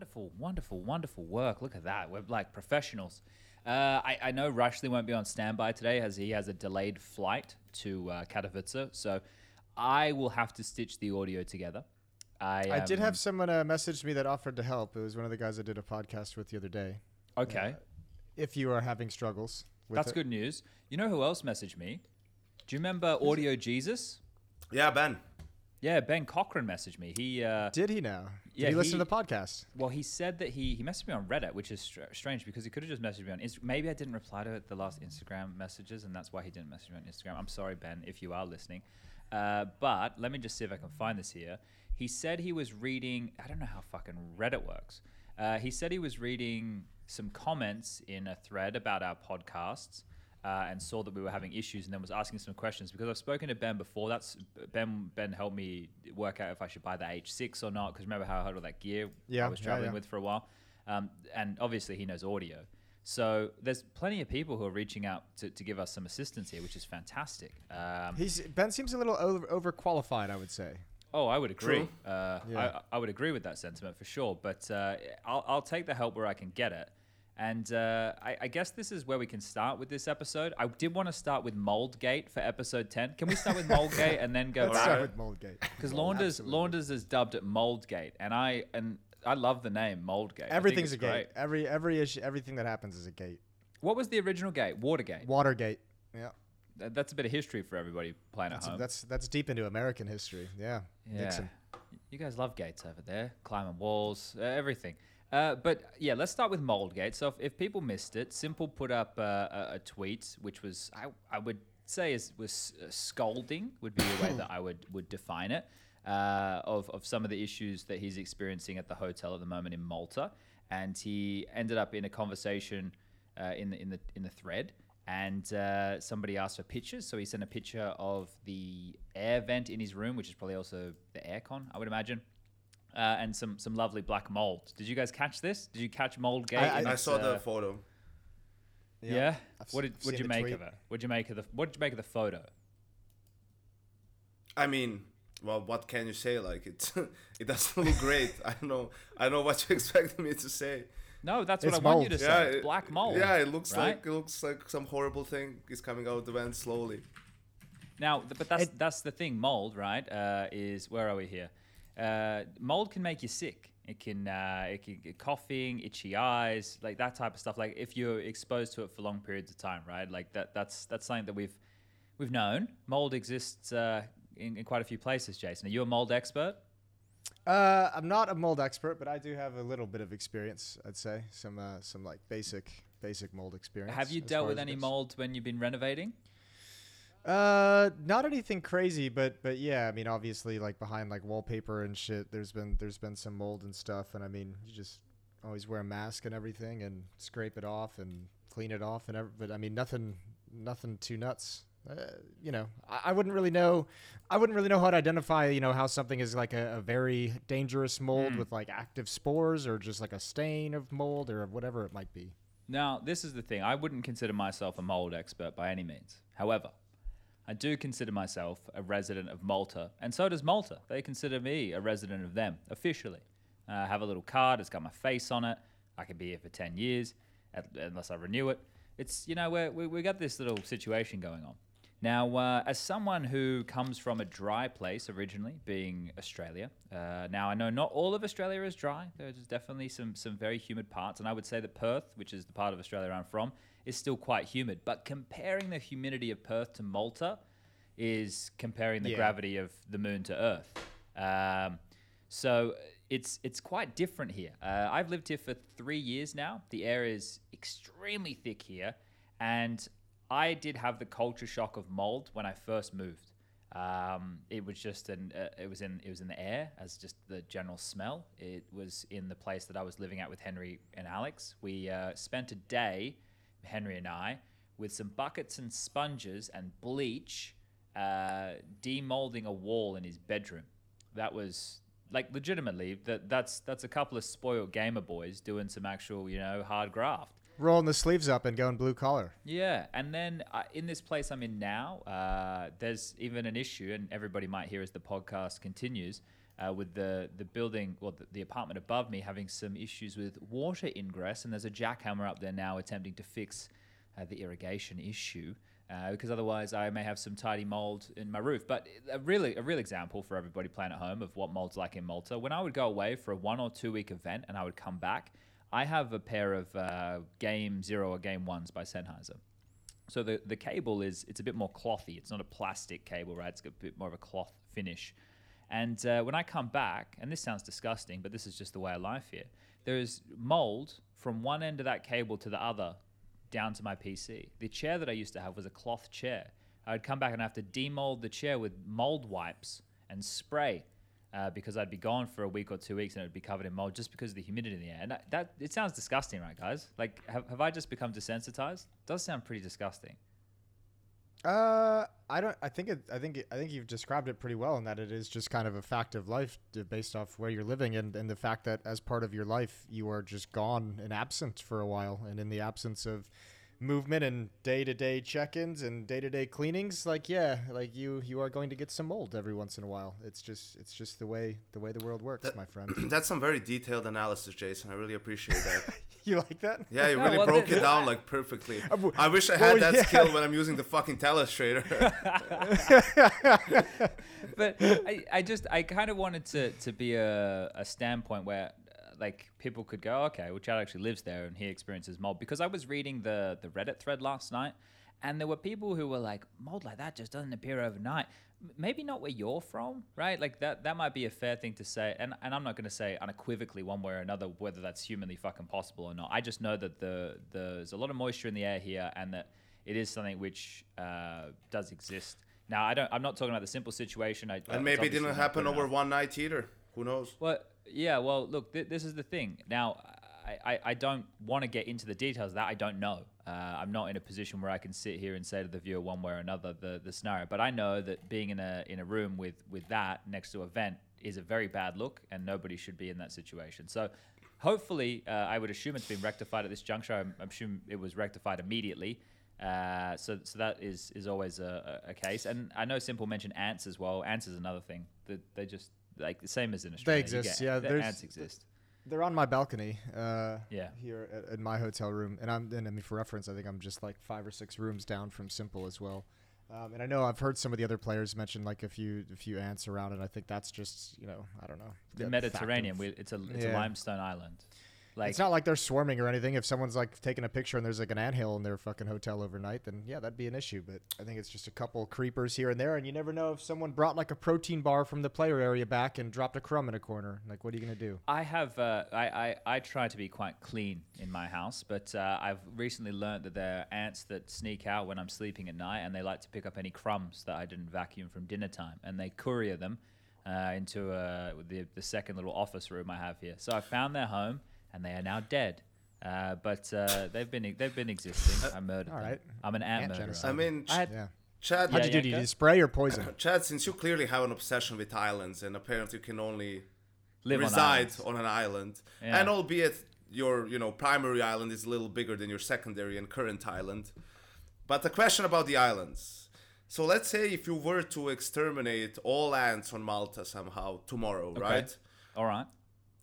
Wonderful, wonderful, wonderful work. Look at that. We're like professionals. Uh, I, I know Rushley won't be on standby today as he has a delayed flight to uh, Katowice. So I will have to stitch the audio together. I, I did um, have someone uh, message me that offered to help. It was one of the guys I did a podcast with the other day. Okay. If you are having struggles, with That's it. good news. You know who else messaged me? Do you remember Audio Jesus? Yeah, Ben. Yeah, Ben Cochran messaged me. He uh, Did he now? Did Yeah, he listen he- to the podcast? Well, he said that he he messaged me on Reddit, which is str- strange because he could have just messaged me on Instagram. Maybe I didn't reply to the last Instagram messages, and that's why he didn't message me on Instagram. I'm sorry, Ben, if you are listening. Uh, but let me just see if I can find this here. He said he was reading. I don't know how fucking Reddit works. Uh, he said he was reading some comments in a thread about our podcasts. Uh, and saw that we were having issues, and then was asking some questions because I've spoken to Ben before. That's Ben. Ben helped me work out if I should buy the H6 or not. Because remember how I had all that gear Yeah, I was traveling yeah. with for a while. Um, and obviously, he knows audio. So there's plenty of people who are reaching out to, to give us some assistance here, which is fantastic. Um, He's Ben seems a little over, overqualified, I would say. oh, I would agree. Uh, Yeah. I, I would agree with that sentiment for sure. But uh, I'll, I'll take the help where I can get it. And uh, I, I guess this is where we can start with this episode. I did want to start with Moldgate for episode 10. Can we start with Moldgate and then go Let's back? start with Moldgate. Because Launders, Absolutely. Launders is dubbed it Moldgate, and I and I love the name Moldgate. Everything's it's a gate. Every every issue, everything that happens is a gate. What was the original gate? Watergate. Watergate. Yeah. Th- That's a bit of history for everybody playing That's, at home. that's that's deep into American history. Yeah. yeah. Nixon. You guys love gates over there, climbing walls, uh, everything. Uh, but yeah, let's start with Moldgate. So if, if people missed it, s1mple put up uh, a, tweet, which was I, I would say is was uh, scolding would be a way that I would would define it uh, of of some of the issues that he's experiencing at the hotel at the moment in Malta, and he ended up in a conversation in the in the in the thread. And somebody asked for pictures, so he sent a picture of the air vent in his room, which is probably also the aircon, I would imagine uh, and some some lovely black mold. Did you guys catch this? Did you catch mold gate? I- in I its, saw the uh, photo. yeah. I've What did what seen did you make tweet. of it? What did you make of the What did you make of the photo? I mean, well, what can you say? Like it, it doesn't look great. I don't know. I don't know what you expected me to say. No, that's what It's I want you mold. to Yeah, say. It's it- black mold. Yeah, it looks right? like it looks like some horrible thing is coming out of the vent slowly. Now, but that's that's the thing. Mold, right? Uh, is where are we here? Uh, mold can make you sick. It can uh, it can get coughing, itchy eyes, like that type of stuff. Like if you're exposed to it for long periods of time, right? Like that that's that's something that we've we've known. Mold exists uh, in, in quite a few places. Jason, are you a mold expert? Uh, I'm not a mold expert, but I do have a little bit of experience. I'd say some uh, some like basic basic mold experience. Have you dealt with any mold when you've been renovating? Uh, not anything crazy, but but yeah, I mean, obviously, like behind like wallpaper and shit, there's been there's been some mold and stuff, and I mean, you just always wear a mask and everything, and scrape it off and clean it off, and ev- but I mean, nothing nothing too nuts. Uh, you know, I, I wouldn't really know. I wouldn't really know how to identify, you know, how something is like a, a very dangerous mold with like active spores, or just like a stain of mold, or whatever it might be. Now, this is the thing. I wouldn't consider myself a mold expert by any means. However, I do consider myself a resident of Malta, and so does Malta. They consider me a resident of them officially. Uh, I have a little card. It's got my face on it. I could be here for ten years, at, unless I renew it. It's you know we're, we we got this little situation going on. Now, uh, as someone who comes from a dry place originally, being Australia, uh, now I know not all of Australia is dry. There's definitely some some very humid parts, and I would say that Perth, which is the part of Australia I'm from, is still quite humid. But comparing the humidity of Perth to Malta is comparing the Yeah. gravity of the moon to Earth. Um, so it's it's quite different here. Uh, I've lived here for three years now. The air is extremely thick here, and I did have the culture shock of mold when I first moved. Um, it was just an uh, it was in it was in the air as just the general smell. It was in the place that I was living at with Henry and Alex. We uh, spent a day, Henry and I, with some buckets and sponges and bleach, uh, demolding a wall in his bedroom. That was like legitimately that that's that's a couple of spoiled gamer boys doing some actual you know hard graft. Rolling the sleeves up and going blue collar. Yeah, and then uh, in this place I'm in now, uh, there's even an issue, and everybody might hear as the podcast continues. Uh, with the the building, well, the, the apartment above me having some issues with water ingress, and there's a jackhammer up there now attempting to fix uh, the irrigation issue. Uh, because otherwise, I may have some tidy mold in my roof. But a really, a real example for everybody playing at home of what mold's like in Malta. When I would go away for a one or two week event and I would come back, I have a pair of uh, Game Zero or Game Ones by Sennheiser. So the the cable is it's a bit more clothy. It's not a plastic cable, right? It's got a bit more of a cloth finish. And uh, when I come back, and this sounds disgusting, but this is just the way of life here. There is mold from one end of that cable to the other, down to my PC. The chair that I used to have was a cloth chair. I would come back and I have to demold the chair with mold wipes and spray. Uh, because I'd be gone for a week or two weeks and it would be covered in mold just because of the humidity in the air. And that, that it sounds disgusting, right, guys? Like, have, have I just become desensitized? does sound pretty disgusting. Uh, I don't. I think it. I think. I think you've described it pretty well in that it is just kind of a fact of life, based off where you're living, and and the fact that as part of your life you are just gone and absent for a while, and in the absence of movement and day-to-day check-ins and day-to-day cleanings like yeah like you you are going to get some mold every once in a while it's just it's just the way the way the world works That- my friend That's some very detailed analysis, Jason. I really appreciate that. you like that Yeah, you No, really well, broke the- it down like perfectly. Um, i wish I well, had oh, that yeah. skill when I'm using the fucking telestrator. but I, I just I kind of wanted to to be a, a standpoint where like people could go okay well Chad actually lives there and he experiences mold because I was reading the the Reddit thread last night and there were people who were like mold like that just doesn't appear overnight M- maybe not where you're from right like that that might be a fair thing to say and and I'm not going to say unequivocally one way or another whether that's humanly fucking possible or not I just know that the the there's a lot of moisture in the air here and that it is something which uh, does exist now, I don't. I'm not talking about the s1mple situation. I, and maybe it didn't happen over one night either. Who knows? Well, yeah. Well, look. Th- this is the thing. Now, I, I, I don't want to get into the details of that. I don't know. Uh, I'm not in a position where I can sit here and say to the viewer one way or another the, the scenario. But I know that being in a in a room with with that next to a vent is a very bad look, and nobody should be in that situation. So. Hopefully, uh, I would assume it's been rectified at this juncture. I'm, I'm assuming it was rectified immediately. Uh, so, so that is is always a, a, case. And I know s1mple mentioned ants as well. Ants is another thing that they just like the same as in Australia. They exist, get- yeah, the ants exist. They're on my balcony. Uh, Yeah. Here at, at my hotel room, and I'm. And I mean, for reference, I think I'm just like five or six rooms down from s1mple as well. Um, and I know I've heard some of the other players mention like a few a few ants around, and I think that's just you know I don't know The Mediterranean, we, it's a it's a limestone island. Like it's not like they're swarming or anything. If someone's like taking a picture and there's like an anthill in their fucking hotel overnight, then yeah, that'd be an issue. But I think it's just a couple creepers here and there, and you never know if someone brought like a protein bar from the player area back and dropped a crumb in a corner. Like, what are you gonna do? I have, uh, I, I, I try to be quite clean in my house, but uh, I've recently learned that there are ants that sneak out when I'm sleeping at night and they like to pick up any crumbs that I didn't vacuum from dinner time and they courier them uh, into uh, the, the second little office room I have here. So I found their home and they are now dead. Uh, but uh, they've been they've been existing. I murdered all them. right. I'm an ant, Ant murderer. genocide. I mean, I had, Yeah. Chad, How'd Yeah, you do? yeah, Did you spray or poison? Chad, since you clearly have an obsession with islands, and apparently you can only live reside islands. on, an island, Yeah. and albeit your you know primary island is a little bigger than your secondary and current island, but the question about the islands. So let's say if you were to exterminate all ants on Malta somehow tomorrow, right? All right.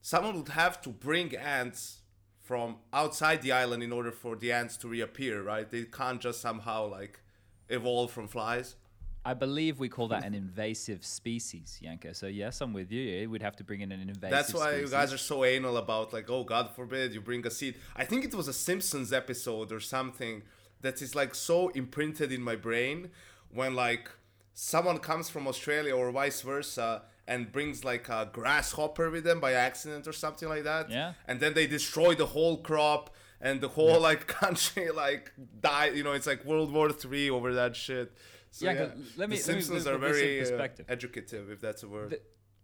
Someone would have to bring ants from outside the island in order for the ants to reappear, right? They can't just somehow like evolve from flies. I believe we call that an invasive species, Yanko. So yes, I'm with you. We'd have to bring in an invasive. That's why species. you guys are so anal about like, oh God forbid you bring a seed. I think it was a Simpsons episode or something that is like so imprinted in my brain when like someone comes from Australia or vice versa and brings like a grasshopper with them by accident or something like that. Yeah. And then they destroy the whole crop and the whole like country like die. You know, it's like World War Three over that shit. So, Yeah, yeah, let me- the let me- Simpsons let are me put this in very uh, educative, if that's a word.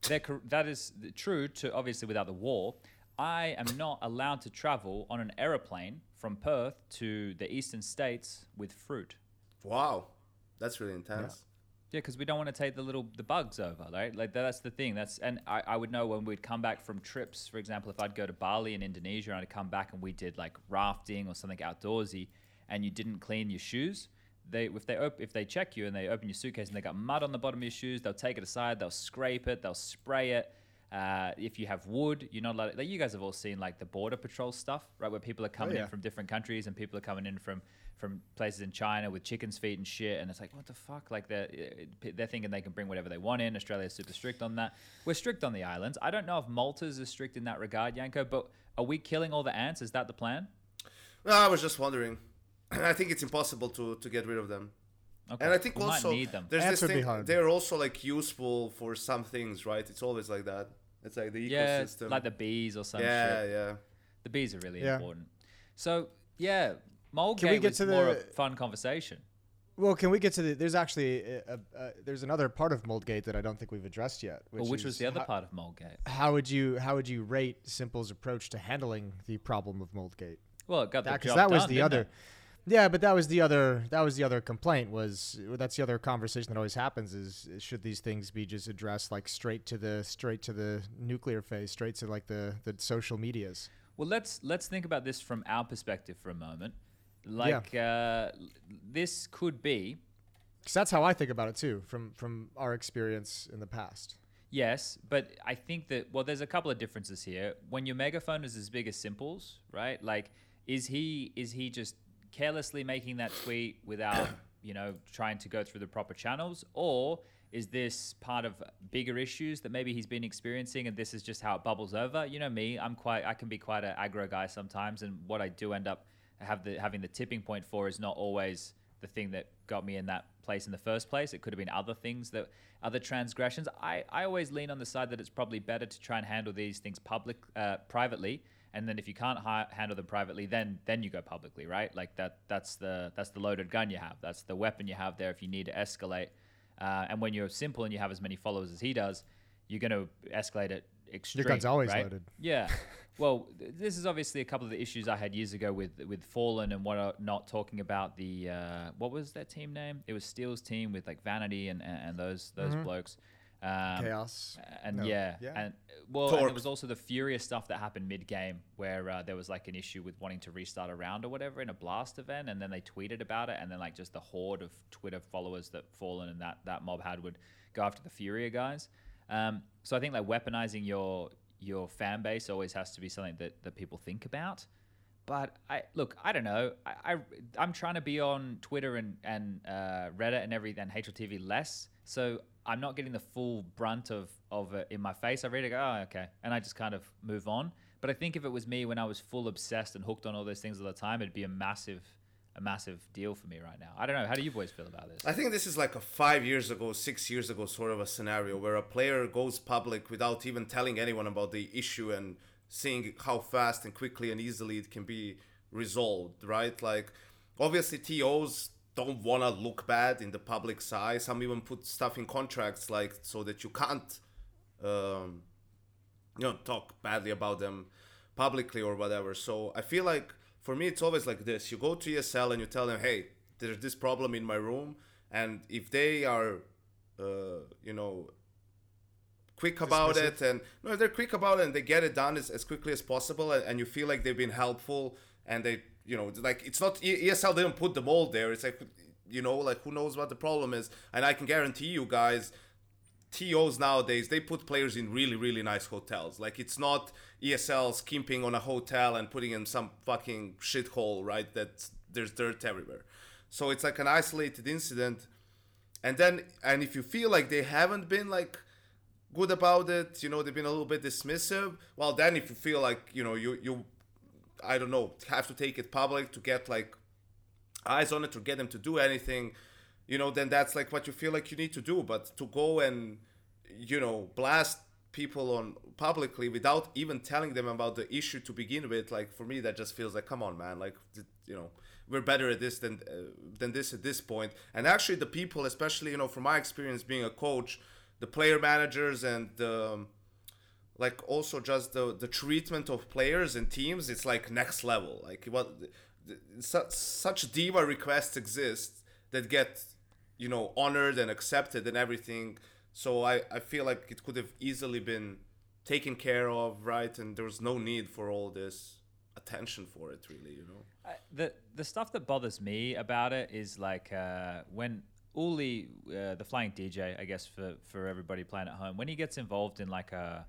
Th- that is true to obviously without the war. I am not allowed to travel on an aeroplane from Perth to the eastern states with fruit. wow, that's really intense. Yeah, because we don't want to take the little the bugs over, right? Like that's the thing. That's and I, I would know when we'd come back from trips. For example, if I'd go to Bali in Indonesia and I'd come back and we did like rafting or something outdoorsy, and you didn't clean your shoes, they if they op- if they check you and they open your suitcase and they got mud on the bottom of your shoes, they'll take it aside, they'll scrape it, they'll spray it. Uh, if you have wood, you're not allowed. Like you guys have all seen like the border patrol stuff, right? Where people are coming yeah. in from different countries and people are coming in from from places in China with chicken's feet and shit, and it's like, what the fuck? Like they're uh, they're thinking they can bring whatever they want in. Australia's super strict on that. We're strict on the islands. I don't know if Malta's is strict in that regard, Yanko. But are we killing all the ants? Is that the plan? No, I was just wondering. I think it's impossible to to get rid of them. Okay. And I think we also might need them. there's Ants this would thing. They're also like useful for some things, right? It's always like that. It's like the ecosystem, Yeah, ecosystem. like the bees or some yeah, shit. yeah. The bees are really Yeah. important. So yeah, Moldgate Can we get to more the- a fun conversation. Well, can we get to the? There's actually a, a, a, there's another part of Moldgate that I don't think we've addressed yet. Which, Well, which was the other how, part of Moldgate? How would you how would you rate s1mple's approach to handling the problem of Moldgate? Well, it got the Because job that was done, the other. it? Yeah, but that was the other. That was the other complaint. Was that's the other conversation that always happens? Is should these things be just addressed like straight to the straight to the nuclear phase, straight to like the the social medias? Well, let's let's think about this from our perspective for a moment. Like uh, this could be Because that's how I think about it too, from from our experience in the past. Yes, but I think that well, there's a couple of differences here. When your megaphone is as big as s1mple's, right? Like, is he is he just carelessly making that tweet without you know trying to go through the proper channels, or is this part of bigger issues that maybe he's been experiencing, and this is just how it bubbles over? You know me, I'm quite I can be quite an aggro guy sometimes, and what I do end up have the having the tipping point for is not always the thing that got me in that place in the first place. It could have been other things that other transgressions. I, I always lean on the side that it's probably better to try and handle these things public uh, privately, and then if you can't ha- handle them privately, then then you go publicly, right? Like that that's the that's the loaded gun you have. That's the weapon you have there if you need to escalate. Uh, and when you're s1mple and you have as many followers as he does, you're going to escalate it extreme. gun's always right? loaded. Yeah. Well, th- this is obviously a couple of the issues I had years ago with with Fallen and what not talking about the uh, what was that team name? It was Steel's team with like Vanity and and, and those those blokes. Um, Chaos. and No, yeah, yeah. and well, and Torque. there was also the Furia's stuff that happened mid game where uh, there was like an issue with wanting to restart a round or whatever in a blast event, and then they tweeted about it, and then like just the horde of Twitter followers that Fallen and that that mob had would go after the Furia guys. Um, so I think like weaponizing your your fan base always has to be something that that people think about. But I look, I don't know. I, I I'm trying to be on Twitter and and uh, Reddit and every and HLTV less, so I'm not getting the full brunt of of it in my face. I read it, go, oh okay, and I just kind of move on. But I think if it was me when I was full obsessed and hooked on all those things all the time, it'd be a massive a massive deal for me right now. I don't know. How do you boys feel about this? I think this is like a five years ago, six years ago sort of a scenario where a player goes public without even telling anyone about the issue and seeing how fast and quickly and easily it can be resolved, right? Like, obviously, TOs don't want to look bad in the public's eye. Some even put stuff in contracts, like, so that you can't, um, you know, talk badly about them publicly or whatever. So I feel like for me, it's always like this: you go to ESL and you tell them, "Hey, there's this problem in my room," and if they are, uh, you know, quick about it and no they're quick about it and they get it done as, as quickly as possible and, and you feel like they've been helpful and they you know like it's not esl didn't put the mold there. It's like you know like who knows what the problem is? And i can guarantee you guys TOs nowadays they put players in really really nice hotels. Like it's not ESL skimping on a hotel and putting in some fucking shithole, right? That there's dirt everywhere. So it's like an isolated incident, and then and if you feel like they haven't been like good about it, you know they've been a little bit dismissive. Well, then if you feel like you know you you I don't know have to take it public to get like eyes on it to get them to do anything you know then that's like what you feel like you need to do but to go and you know blast people on publicly without even telling them about the issue to begin with like for me that just feels like come on man like you know we're better at this than uh, than this at this point. and actually the people especially you know from my experience being a coach the player managers and the um, like also just the the treatment of players and teams it's like next level like what such such diva requests exist that get you know honored and accepted and everything so i i feel like it could have easily been taken care of right and there was no need for all this attention for it really you know I- the the stuff that bothers me about it is like uh, when Uli, uh, the flying DJ, I guess for for everybody playing at home, when he gets involved in like a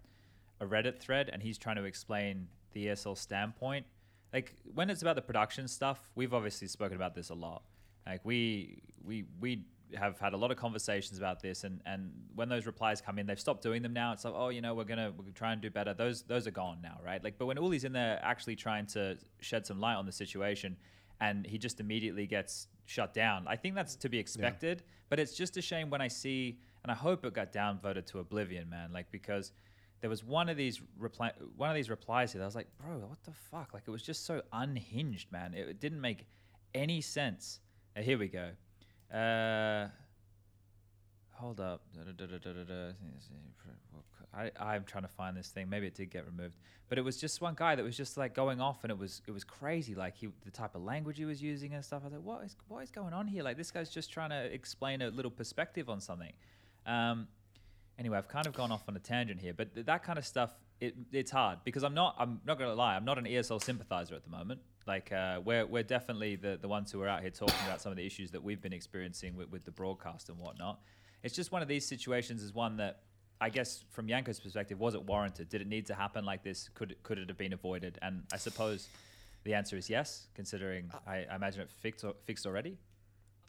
a Reddit thread and he's trying to explain the ESL standpoint. Like when it's about the production stuff, we've obviously spoken about this a lot. Like we we we have had a lot of conversations about this and and when those replies come in they've stopped doing them now. It's like oh you know we're gonna we're gonna try and do better. Those those are gone now right? Like but when Uli's in there actually trying to shed some light on the situation and he just immediately gets shut down i think that's to be expected. But it's just a shame when i see and i hope it got downvoted to oblivion man. Like because there was one of these reply one of these replies here that I was like bro what the fuck? Like it was just so unhinged man. It, it didn't make any sense. Uh, here we go uh, hold up. I, I'm trying to find this thing. Maybe it did get removed, but it was just one guy that was just like going off, and it was it was crazy. Like he, the type of language he was using and stuff. I was like, what is what is going on here? Like this guy's just trying to explain a little perspective on something. Um, anyway, I've kind of gone off on a tangent here, but th- that kind of stuff, it, it's hard because I'm not. I'm not to lie. I'm not an ESL sympathizer at the moment. Like uh, we're we're definitely the the ones who are out here talking about some of the issues that we've been experiencing with, with the broadcast and whatnot. It's just one of these situations is one that I guess from Yanko's perspective, was it warranted? Did it need to happen like this? Could it, could it have been avoided? And I suppose the answer is yes, considering I, I imagine it fixed fixed already.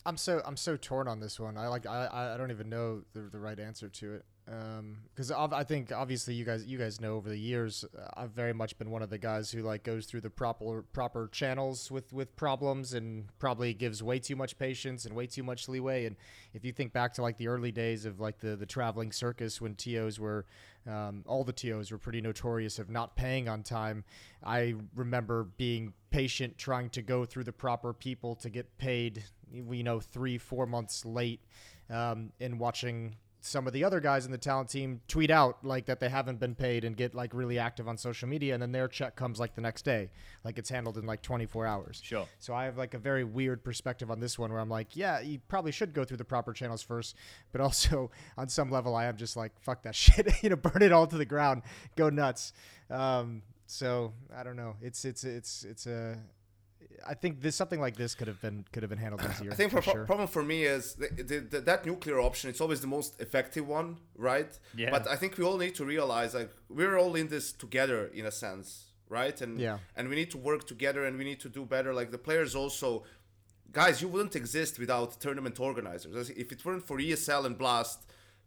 I'm so I'm so torn on this one. I like I I don't even know the the right answer to it because um, I think obviously you guys you guys know over the years uh, I've very much been one of the guys who like goes through the proper proper channels with with problems and probably gives way too much patience and way too much leeway. And if you think back to like the early days of like the the traveling circus when TOs were um, all the TOs were pretty notorious of not paying on time I remember being patient trying to go through the proper people to get paid you know three four months late um, and watching some of the other guys in the talent team tweet out like that they haven't been paid and get like really active on social media and then their check comes like the next day. Like it's handled in like 24 hours. Sure. So i have like a very weird perspective on this one where i'm like yeah you probably should go through the proper channels first but also on some level i am just like fuck that shit you know burn it all to the ground. Go nuts. Um, so i don't know. It's it's it's it's a I think this something like this could have been could have been handled easier. I think the pro- sure. problem for me is the, the, the, that nuclear option. It's always the most effective one, right? Yeah. But I think we all need to realize like we're all in this together in a sense, right? And Yeah. and we need to work together and we need to do better. Like the players also, guys, you wouldn't exist without tournament organizers. If it weren't for ESL and Blast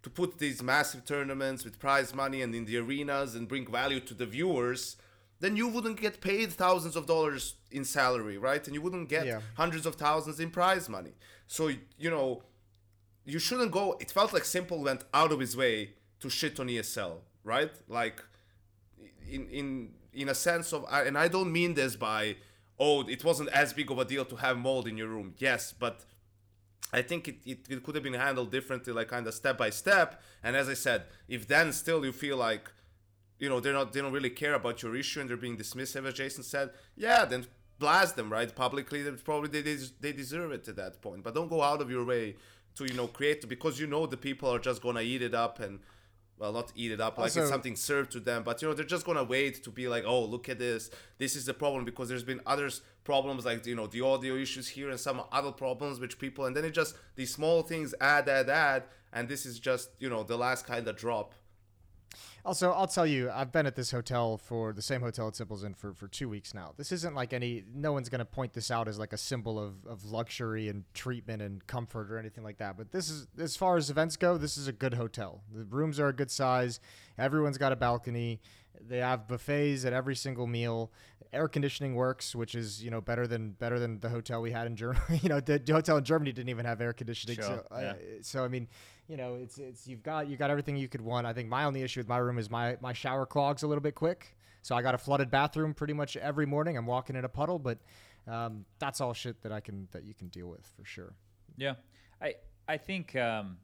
to put these massive tournaments with prize money and in the arenas and bring value to the viewers then you wouldn't get paid thousands of dollars in salary, right? And you wouldn't get Yeah. hundreds of thousands in prize money. So, you know, you shouldn't go. It felt like s1mple went out of his way to shit on ESL, right? Like, in in in a sense of, and I don't mean this by, oh, it wasn't as big of a deal to have mold in your room. Yes, but I think it, it, it could have been handled differently, like kind of step by step. And as I said, if then still you feel like, you know, they're not they don't really care about your issue and they're being dismissive, as Jason said, yeah, then blast them right publicly. Then probably they they deserve it at that point. But don't go out of your way to you know create because you know the people are just gonna eat it up and. Well, not eat it up like Also- it's something served to them, but you know they're just gonna wait to be like, oh, look at this. This is the problem because there's been others problems like you know the audio issues here and some other problems which people, and then it just these small things add, add, add, and this is just you know the last kind of drop. Also, I'll tell you, I've been at this hotel for the same hotel at s1mple's in for, for two weeks now. This isn't like any, no one's going to point this out as like a symbol of, of luxury and treatment and comfort or anything like that. But this is, as far as events go, this is a good hotel. The rooms are a good size. Everyone's got a balcony. They have buffets at every single meal. Air conditioning works, which is you know better than better than the hotel we had in Germany. you know, the, the hotel in Germany didn't even have air conditioning. Sure, So, uh, yeah. so I mean, you know, it's it's you've got you got everything you could want. I think my only issue with my room is my my shower clogs a little bit quick. So I got a flooded bathroom pretty much every morning. I'm walking in a puddle, but um, that's all shit that I can that you can deal with for sure. Yeah, I I think um,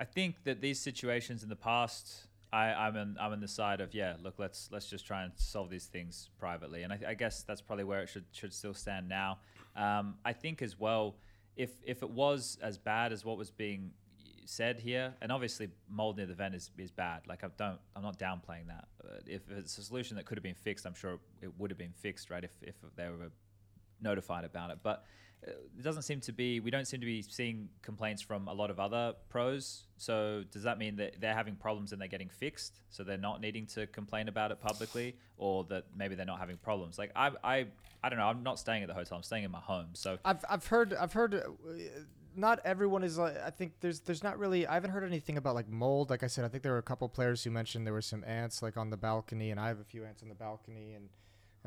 I think that these situations in the past, I, I'm in I'm on the side of yeah. Look, let's let's just try and solve these things privately, and I, I guess that's probably where it should should still stand now. Um, I think as well, if if it was as bad as what was being said here, and obviously mold near the vent is, is bad. Like I don't I'm not downplaying that. Uh, if it's a solution that could have been fixed, I'm sure it would have been fixed, right? If if there were notified about it. But uh, it doesn't seem to be. We don't seem to be seeing complaints from a lot of other pros. So does that mean that they're having problems and they're getting fixed? So they're not needing to complain about it publicly, or that maybe they're not having problems? Like I, I, I don't know. I'm not staying at the hotel. I'm staying in my home. So I've I've heard I've heard uh, not everyone is like I think there's there's not really I haven't heard anything about like mold. Like I said, I think there were a couple players who mentioned there were some ants like on the balcony, and I have a few ants on the balcony, and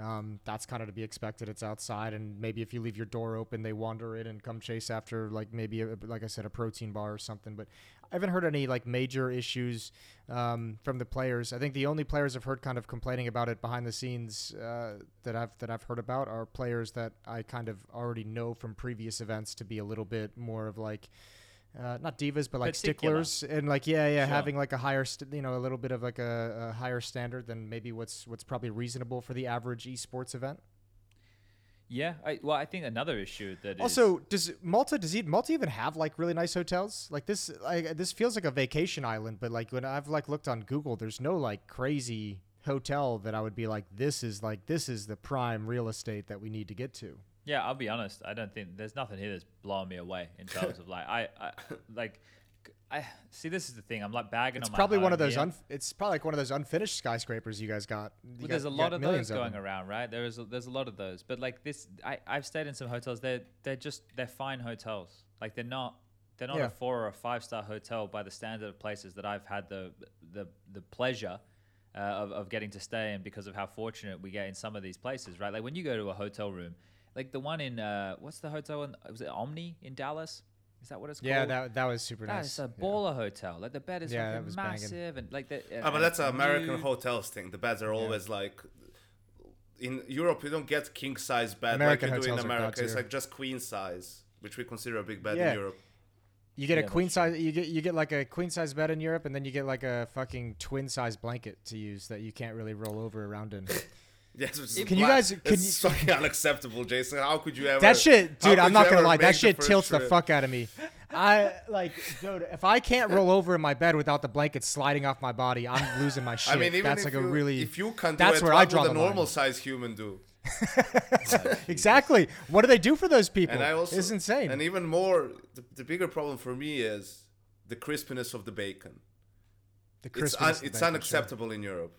um, that's kind of to be expected. It's outside, and maybe if you leave your door open, they wander in and come chase after like maybe a, like I said, a protein bar or something. But I haven't heard any like major issues um, from the players. I think the only players I've heard kind of complaining about it behind the scenes uh, that I've that I've heard about are players that I kind of already know from previous events to be a little bit more of like. Uh, not divas, but like Particular. sticklers, and like yeah, yeah, Sure. having like a higher, st- you know, a little bit of like a, a higher standard than maybe what's what's probably reasonable for the average esports event. yeah, I, well, I think another issue that Also, does Malta does he, Malta even have like really nice hotels? Like this, like this feels like a vacation island, but like when I've like looked on Google, there's no like crazy hotel that I would be like, this is like this is the prime real estate that we need to get to. Yeah, I'll be honest. I don't think there's nothing here that's blowing me away in terms of like I, I like I see. This is the thing. I'm like bagging It's on probably one of those. Un- it's probably like one of those unfinished skyscrapers you guys got. You Well, got- there's a lot of those going them. around, right? There is a, there's a lot of those, but like this, I I've stayed in some hotels. They're they're just they're fine hotels. Like they're not they're not Yeah. a four or a five star hotel by the standard of places that I've had the the the pleasure. Uh, of, of getting to stay in because of how fortunate we get in some of these places, right? Like when you go to a hotel room, like the one in uh, what's the hotel in was it Omni in Dallas? Is that what it's called? Yeah, that that was super That nice. is a Yeah. baller hotel. Like the bed is Yeah, that fucking was banging. massive and like the. Ah, but that's an an American hotels thing. The beds are always like. In Europe, you don't get king size bed American like you do in America. It's like just queen size, which we consider a big bed Yeah. in Europe. You get Yeah, a queen size. You get you get like a queen size bed in Europe, and then you get like a fucking twin size blanket to use that you can't really roll over around in. Yes, which is Can you guys- can it's fucking unacceptable, Jason. How could you ever? that shit, dude. I'm not gonna lie. That shit tilts the fuck out of me. I like, dude. If I can't roll over in my bed without the blanket sliding off my body, I'm losing my shit. I mean, even that's if like you, a really if you can do that's it, where what I draw the line. normal size human do? exactly. What do they do for those people? And I also it's insane. And even more, the, the bigger problem for me is the crispiness of the bacon. the It's un, the it's bacon, sure. unacceptable in Europe.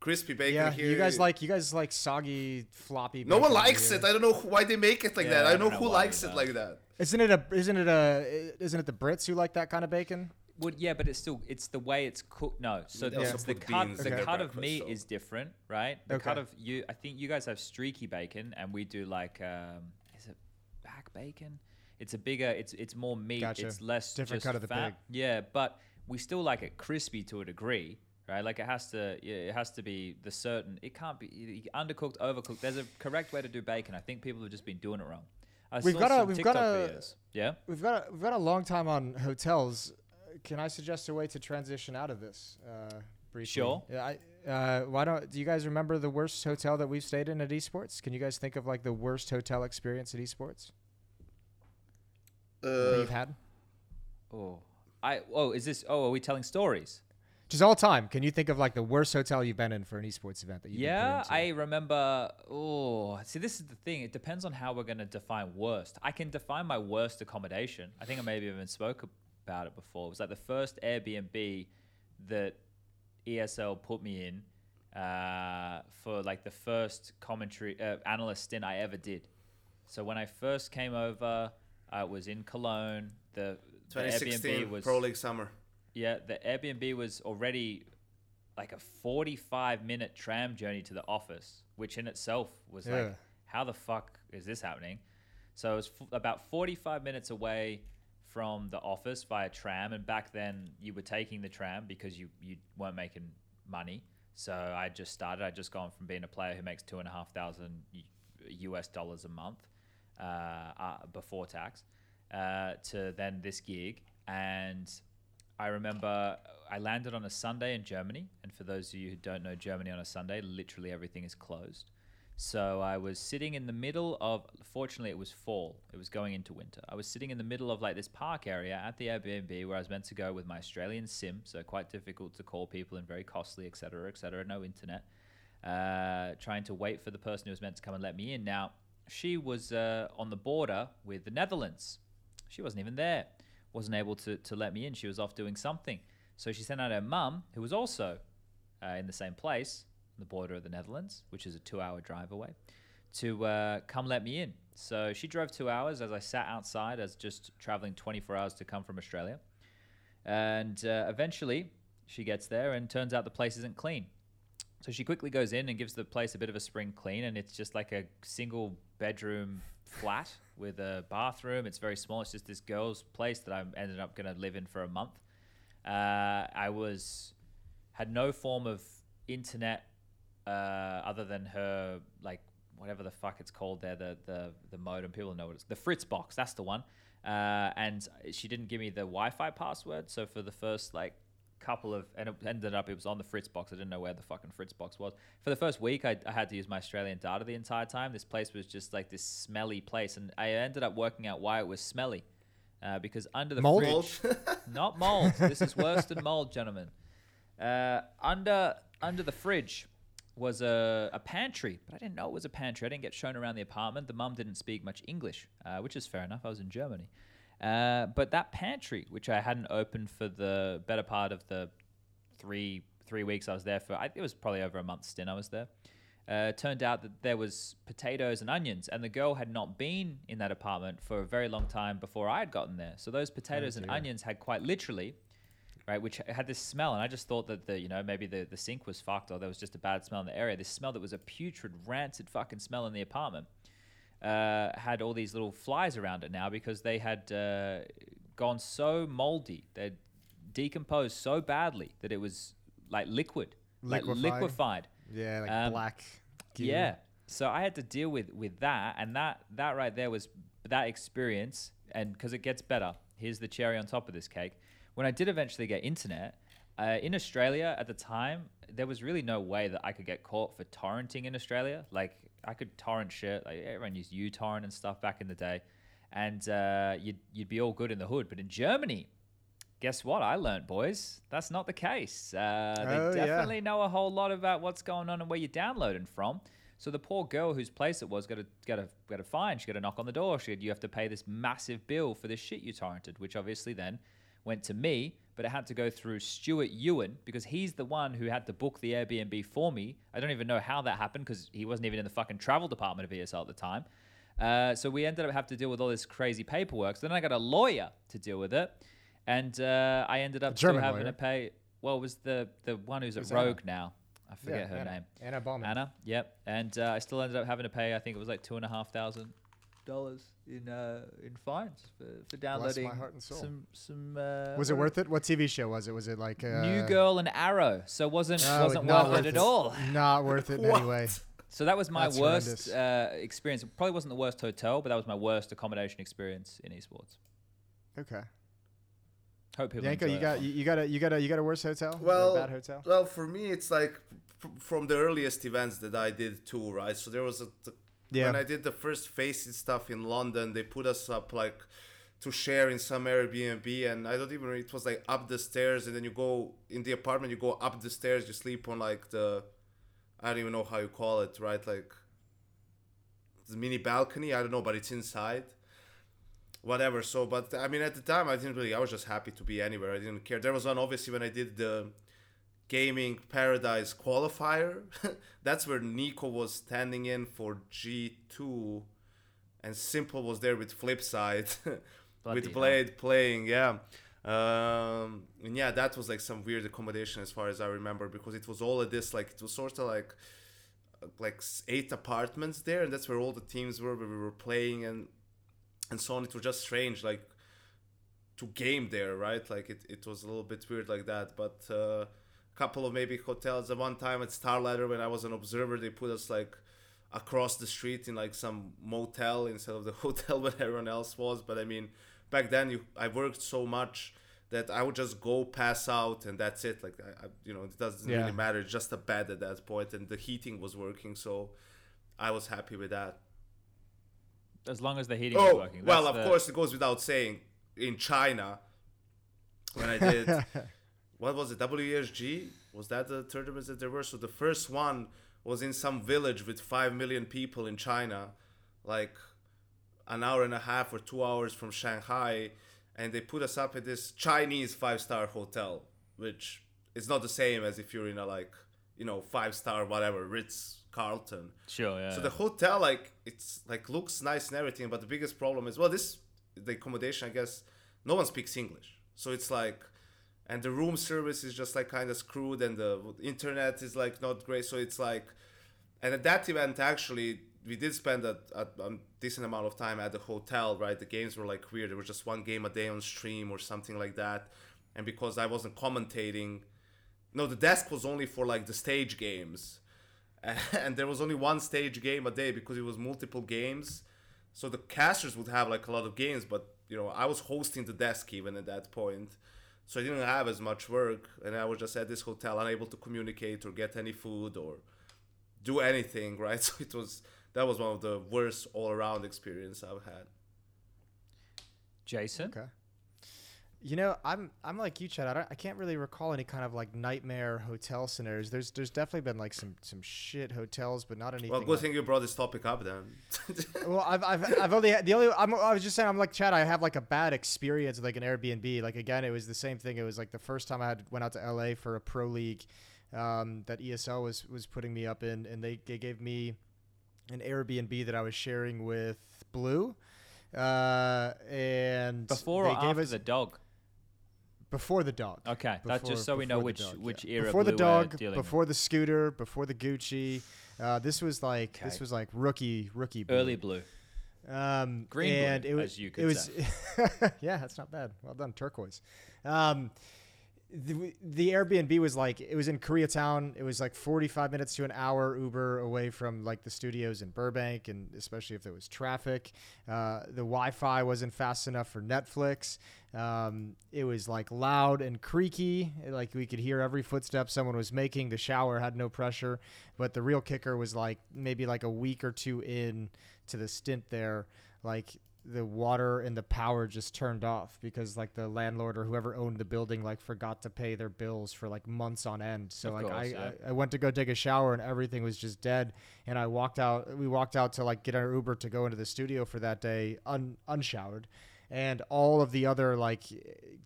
Crispy bacon Yeah, here. you guys like you guys like soggy, floppy. No one likes here. it. I don't know why they make it like Yeah, that. I I don't don't know know who likes it either. like that. Isn't it a? Isn't it a? Isn't it the Brits who like that kind of bacon? Well, yeah, but it's still it's the way it's cooked. No, so They the, the cut beans the in cut of meat so- is different, right? The cut of you, I think you guys have streaky bacon, and we do like um, is it back bacon? It's a bigger. It's it's more meat. Gotcha. It's less Different just cut of the fat. pig. Yeah, but we still like it crispy to a degree. Right, like it has to, yeah, it has to be the certain. It can't be undercooked, overcooked. There's a correct way to do bacon. I think people have just been doing it wrong. I We've saw got a- we've TikTok got a- videos. Yeah. We've got a, we've got a long time on hotels. Uh, Can I suggest a way to transition out of this? Uh, briefly? Sure. Yeah. I, uh, why don't do you guys remember the worst hotel that we've stayed in at esports? Can you guys think of like the worst hotel experience at esports that Uh, you've had? Oh, I. Oh, is this? Oh, are we telling stories? Just all time. Can you think of like the worst hotel you've been in for an esports event that you've Yeah, I remember. Oh, see, this is the thing. It depends on how we're going to define worst. I can define my worst accommodation. I think I maybe even spoke about it before. It was like the first Airbnb that ESL put me in uh, for like the first commentary uh, analyst stint I ever did. So when I first came over, I was in Cologne. The, the Airbnb 2016 was Pro League summer. Yeah, the Airbnb was already like a 45 minute tram journey to the office, which in itself was Yeah. like, how the fuck is this happening? So it was f- about 45 minutes away from the office via tram. And back then, you were taking the tram because you, you weren't making money. So I just started. I just gone from being a player who makes two and a half thousand US dollars a month uh, uh, before tax uh, to then this gig. And I remember I landed on a Sunday in Germany, and for those of you who don't know Germany on a Sunday, literally everything is closed. So I was sitting in the middle of. Fortunately, it was fall. It was going into winter. I was sitting in the middle of like this park area at the Airbnb where I was meant to go with my Australian SIM. So quite difficult to call people and very costly, etc., etc. No internet. Uh, trying to wait for the person who was meant to come and let me in. Now, she was uh, on the border with the Netherlands. She wasn't even there. Wasn't able to, to let me in. She was off doing something. So she sent out her mum, who was also uh, in the same place, the border of the Netherlands, which is a two hour drive away, to uh, come let me in. So she drove two hours as I sat outside, as just traveling 24 hours to come from Australia. And uh, eventually she gets there and turns out the place isn't clean. So she quickly goes in and gives the place a bit of a spring clean, and it's just like a single bedroom flat with a bathroom. It's very small. It's just this girl's place that I ended up going to live in for a month. Uh, I was had no form of internet uh, other than her like whatever the fuck it's called there, the the the modem. People know what it's the Fritz box. That's the one. Uh, and she didn't give me the Wi-Fi password. So for the first like couple of, and it ended up it was on the Fritz box. I didn't know where the fucking Fritz box was. For the first week, I, I had to use my Australian data the entire time. This place was just like this smelly place, and I ended up working out why it was smelly. Uh, because under the Mold? fridge, not mold. this is worse than mold, gentlemen. Uh, under under the fridge was a, a pantry, but I didn't know it was a pantry. I didn't get shown around the apartment. The mum didn't speak much English, uh, which is fair enough. I was in Germany. Uh, but that pantry, which I hadn't opened for the better part of the three three weeks I was there for, I, it was probably over a month stint I was there. Uh, turned out that there was potatoes and onions, and the girl had not been in that apartment for a very long time before I had gotten there. So those potatoes and onions had quite literally, right, which had this smell, and I just thought that the you know maybe the the sink was fucked or there was just a bad smell in the area. This smell that was a putrid, rancid fucking smell in the apartment uh, had all these little flies around it now because they had uh, gone so moldy, they'd decomposed so badly that it was like liquid, like Liquefied. liquefied. Yeah, like Um, black. goo. Yeah. So I had to deal with with that, and that that right there was that experience, and because it gets better. Here's the cherry on top of this cake. When I did eventually get internet uh, in Australia at the time, there was really no way that I could get caught for torrenting in Australia. Like I could torrent shit. Like everyone used uTorrent and stuff back in the day, and uh, you'd you'd be all good in the hood. But in Germany, guess what? I learned, boys. That's not the case. Uh, they Oh, yeah. definitely know a whole lot about what's going on and where you're downloading from. So the poor girl whose place it was got a got a got a fine. She got a knock on the door. She had, you have to pay this massive bill for this shit you torrented, which obviously then went to me, but it had to go through Stuart Ewan because he's the one who had to book the Airbnb for me. I don't even know how that happened because he wasn't even in the fucking travel department of ESL at the time. Uh, so we ended up having to deal with all this crazy paperwork. So then I got a lawyer to deal with it, and uh, I ended up still having lawyer? to pay. Well, it was the the one who's at was Anna. Rogue now. I forget her Anna. name. Anna Bauman. Anna. Yep. And uh, I still ended up having to pay. I think it was like two and a half thousand dollars in uh, in fines for, for downloading heart and soul. some some. Uh, Was it worth it? What TV show was it? Was it like uh, New Girl and Arrow? So it wasn't oh, wasn't not worth it at all. Not worth it in any way. So that was my That's worst uh, experience. It probably wasn't the worst hotel, but that was my worst accommodation experience in esports. Okay. Hope people. Yanko, you got you, you got a you got a you got a worse hotel? Or Well, a bad hotel. Well, for me, it's like from the earliest events that I did too, right? So there was a t- Yeah. when I did the first Faceit stuff in London, they put us up like to share in some Airbnb, and I don't even. It was like up the stairs, and then you go in the apartment. You go up the stairs. You sleep on like the, I don't even know how you call it, right? Like the mini balcony. I don't know, but it's inside. Whatever. So, but I mean, at the time, I didn't really. I was just happy to be anywhere. I didn't care. There was one obviously when I did the gaming paradise qualifier. That's where NiKo was standing in for G two, and s1mple was there with FlipSid3, with hell. Blade playing. Yeah. Um, and yeah, that was like some weird accommodation as far as I remember because it was all of this like it was sort of like like eight apartments there, and that's where all the teams were where we were playing and and so on. It was just strange, like to game there, right? Like it, it was a little bit weird like that. But uh, couple of maybe hotels. At one time at Starladder, when I was an observer, they put us like across the street in like some motel instead of the hotel where everyone else was. But I mean, back then you, I worked so much that I would just go pass out and that's it. Like I, I you know, it doesn't Yeah. really matter. It's just a bed at that point, and the heating was working, so I was happy with that. As long as the heating oh, was Oh, working. well, of the- course, it goes without saying. In China, when I did, what was it? WESG? Was that the tournaments that there were? So the first one was in some village with five million people in China, like an hour and a half or two hours from Shanghai, and they put us up at this Chinese five star hotel, which is not the same as if you're in a like you know five star whatever Ritz Carlton. Sure, yeah. So the hotel like it's like looks nice and everything, but the biggest problem is well this the accommodation I guess no one speaks English, so it's like and the room service is just like kind of screwed and the internet is like not great so it's like and at that event actually we did spend a, a, a, decent amount of time at the hotel right? The games were like weird. There was just one game a day on stream or something like that and because i wasn't commentating no the desk was only for like the stage games and there was only one stage game a day because it was multiple games so the casters would have like a lot of games but you know i was hosting the desk even at that point so I didn't have as much work, and I was just at this hotel, unable to communicate or get any food or do anything. Right, so it was that was one of the worst all around experience I've had. Jason. Okay. You know, I'm I'm like you, Chad. I, don't, I can't really recall any kind of like nightmare hotel scenarios. There's there's definitely been like some some shit hotels, but not anything. Well, good like, thing you brought this topic up then. well, I've, I've, I've only had, the only I'm, I was just saying I'm like Chad. I have like a bad experience with like an Airbnb. Like again, it was the same thing. It was like the first time I had went out to LA for a pro league um, that ESL was was putting me up in, and they, they gave me an Airbnb that I was sharing with Blue, uh, and Before they or gave after us the dog? Before the dog. Okay, that's just so we know which dog, which yeah. era before the Blue we're dog, dealing with. before the scooter, before the Gucci. Uh, this was like this was like rookie rookie Blue. early blue. Um, Green blue, and it was, as you could it was, yeah, that's not bad. Well done, turquoise. Um, the, the Airbnb was like it was in Koreatown. It was like 45 minutes to an hour Uber away from like the studios in Burbank, and especially if there was traffic. Uh, the Wi-Fi wasn't fast enough for Netflix. Um, it was like loud and creaky. Like we could hear every footstep someone was making. The shower had no pressure, but the real kicker was like maybe like a week or two in to the stint there, like the water and the power just turned off because like the landlord or whoever owned the building like forgot to pay their bills for like months on end. So Of like course, I, yeah. I I went to go take a shower and everything was just dead. And I walked out. We walked out to like get our Uber to go into the studio for that day un unshowered. And all of the other like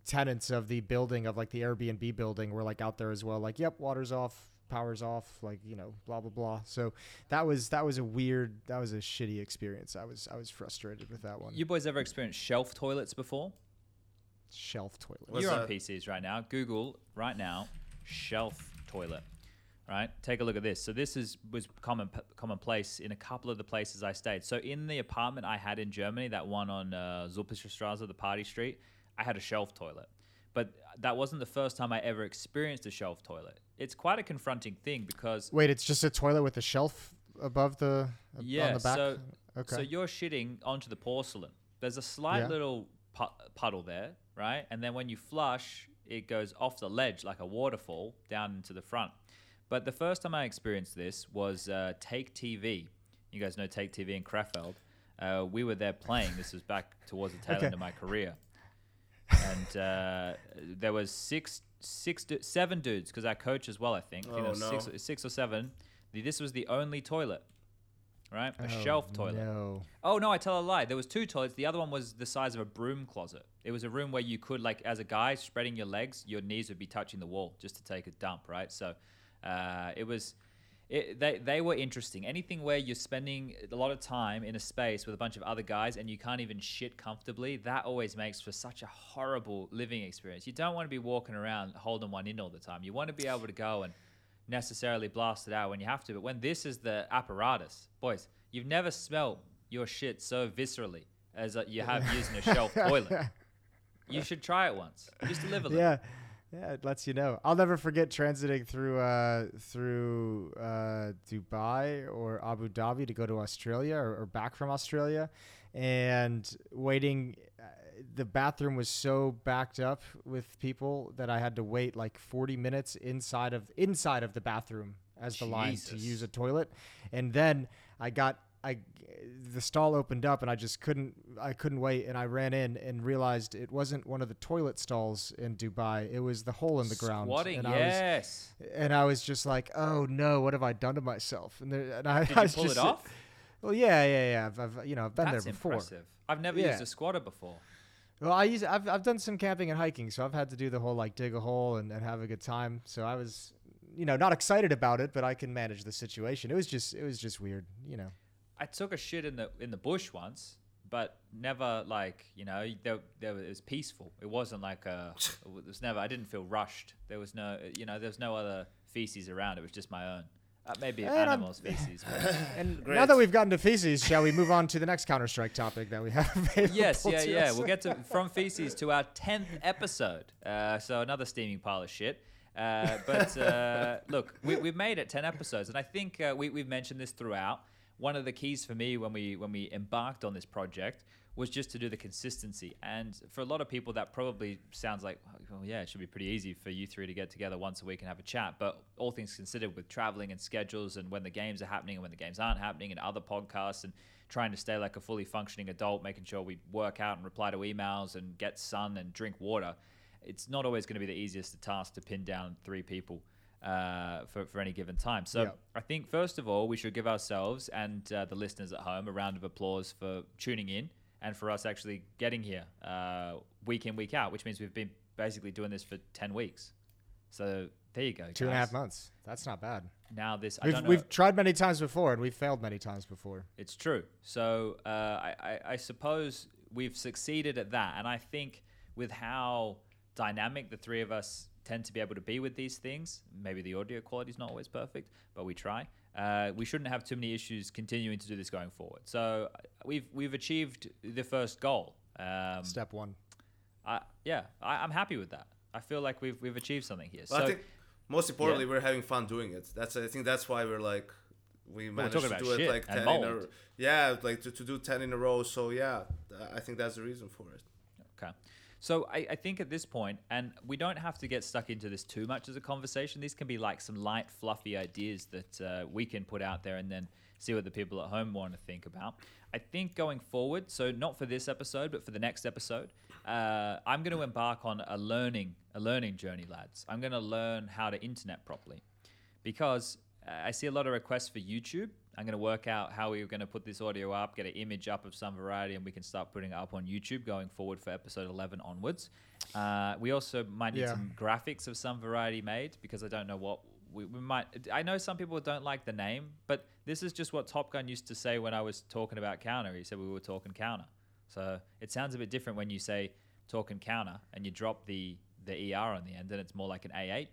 tenants of the building of like the Airbnb building were like out there as well. Like, yep, water's off, power's off, like you know, blah blah blah. So that was that was a weird, that was a shitty experience. I was I was frustrated with that one. You boys ever experienced shelf toilets before? Shelf toilet. What's You're on? PCs right now. Google right now shelf toilet. Right, take a look at this. So this is was common commonplace in a couple of the places I stayed. So in the apartment I had in Germany, that one on uh, Zülpicher Straße, the party street, I had a shelf toilet. But that wasn't the first time I ever experienced a shelf toilet. It's quite a confronting thing because Wait, it's just a toilet with a shelf above the yeah, on the back. so okay. so you're shitting onto the porcelain. There's a slight Yeah. little pu- puddle there, right? And then when you flush, it goes off the ledge like a waterfall down into the front. But the first time I experienced this was uh, TaKeTV. You guys know TaKeTV in Krefeld. Uh, we were there playing. This was back towards the tail Okay. end of my career, and uh, there was six, six, du- seven dudes because I coach as well. I think. I think Oh, there was six, six or seven. The- This was the only toilet, right? A Oh, shelf toilet. No. Oh no, I tell a lie. There was two toilets. The other one was the size of a broom closet. It was a room where you could, like, as a guy spreading your legs, your knees would be touching the wall just to take a dump, right? So, uh, it was. It, they, they were interesting. Anything where you're spending a lot of time in a space with a bunch of other guys and you can't even shit comfortably, that always makes for such a horrible living experience. You don't want to be walking around holding one in all the time. You want to be able to go and necessarily blast it out when you have to. But when this is the apparatus, boys, you've never smelled your shit so viscerally as uh, you have using a shelf toilet. You should try it once, just to live a little. Yeah. Yeah, it lets you know. I'll never forget transiting through uh, through uh, Dubai or Abu Dhabi to go to Australia or, or back from Australia, and waiting. Uh, the bathroom was so backed up with people that I had to wait like 40 minutes inside of inside of the bathroom as the line to use a toilet, and then I got I the stall opened up and I just couldn't I couldn't wait and I ran in and realized it wasn't one of the toilet stalls in Dubai. It was the hole in the ground. Squatting, and I was yes. and I was just like, "Oh no, what have I done to myself?" And, there, and I, Did I was pull just it off? Well, yeah, yeah, yeah. I've, I've you know I've been That's there before. impressive. I've never Yeah. used a squatter before. Well, I use I've I've done some camping and hiking, so I've had to do the whole like dig a hole and, and have a good time. So I was, you know, not excited about it, but I can manage the situation. It was just it was just weird, you know. I took a shit in the in the bush once, but never like you know there, there it was peaceful. It wasn't like a it was never. I didn't feel rushed. There was no you know there was no other feces around. It was just my own. Uh, maybe And I'm- animals' feces. but- And now that we've gotten to feces, shall we move on to the next Counter Strike topic that we have? yes, yeah, to yeah. us? We'll get to from feces to our tenth episode. Uh, so another steaming pile of shit. Uh, but uh, look, we, we've made it ten episodes, and I think uh, we, we've mentioned this throughout. One of the keys for me when we when we embarked on this project was just to do the consistency. And for a lot of people, that probably sounds like, well, yeah, it should be pretty easy for you three to get together once a week and have a chat. But all things considered, with traveling and schedules, and when the games are happening and when the games aren't happening, and other podcasts, and trying to stay like a fully functioning adult, making sure we work out and reply to emails and get sun and drink water, it's not always going to be the easiest task to pin down three people. Uh, for, for any given time. So Yeah. I think, first of all, we should give ourselves and uh, the listeners at home a round of applause for tuning in and for us actually getting here uh, week in, week out, which means we've been basically doing this for 10 weeks. So there you go. Two and a half guys. months. That's not bad. Now, this, I We've don't know. we've tried many times before and we've failed many times before. It's true. So uh, I, I, I suppose we've succeeded at that. And I think with how dynamic the three of us tend to be able to be with these things, maybe the audio quality is not always perfect, but we try. Uh, we shouldn't have too many issues continuing to do this going forward. So uh, we've we've achieved the first goal. Um, Step one. I, yeah, I, I'm happy with that. I feel like we've we've achieved something here. But so I think most importantly, we're having fun doing it. That's I think that's why we're like we we're managed talking to do it like and ten in a mold. yeah, like to, to do ten in a row. So yeah, I think that's the reason for it. Okay. So I, I think at this point, and we don't have to get stuck into this too much as a conversation. These can be like some light, fluffy ideas that uh, we can put out there and then see what the people at home want to think about. I think going forward, so not for this episode, but for the next episode, uh, I'm going to embark on a learning a learning journey, lads. I'm going to learn how to internet properly because uh, I see a lot of requests for YouTube. I'm going to work out how we're going to put this audio up, get an image up of some variety, and we can start putting it up on YouTube going forward for episode 11 onwards. Uh, we also might need Yeah. some graphics of some variety made because I don't know what we, we might. I know some people don't like the name, but this is just what Top Gun used to say when I was talking about counter. He said we were talking counter. So it sounds a bit different when you say talking counter and you drop the the er on the end, and it's more like an ah.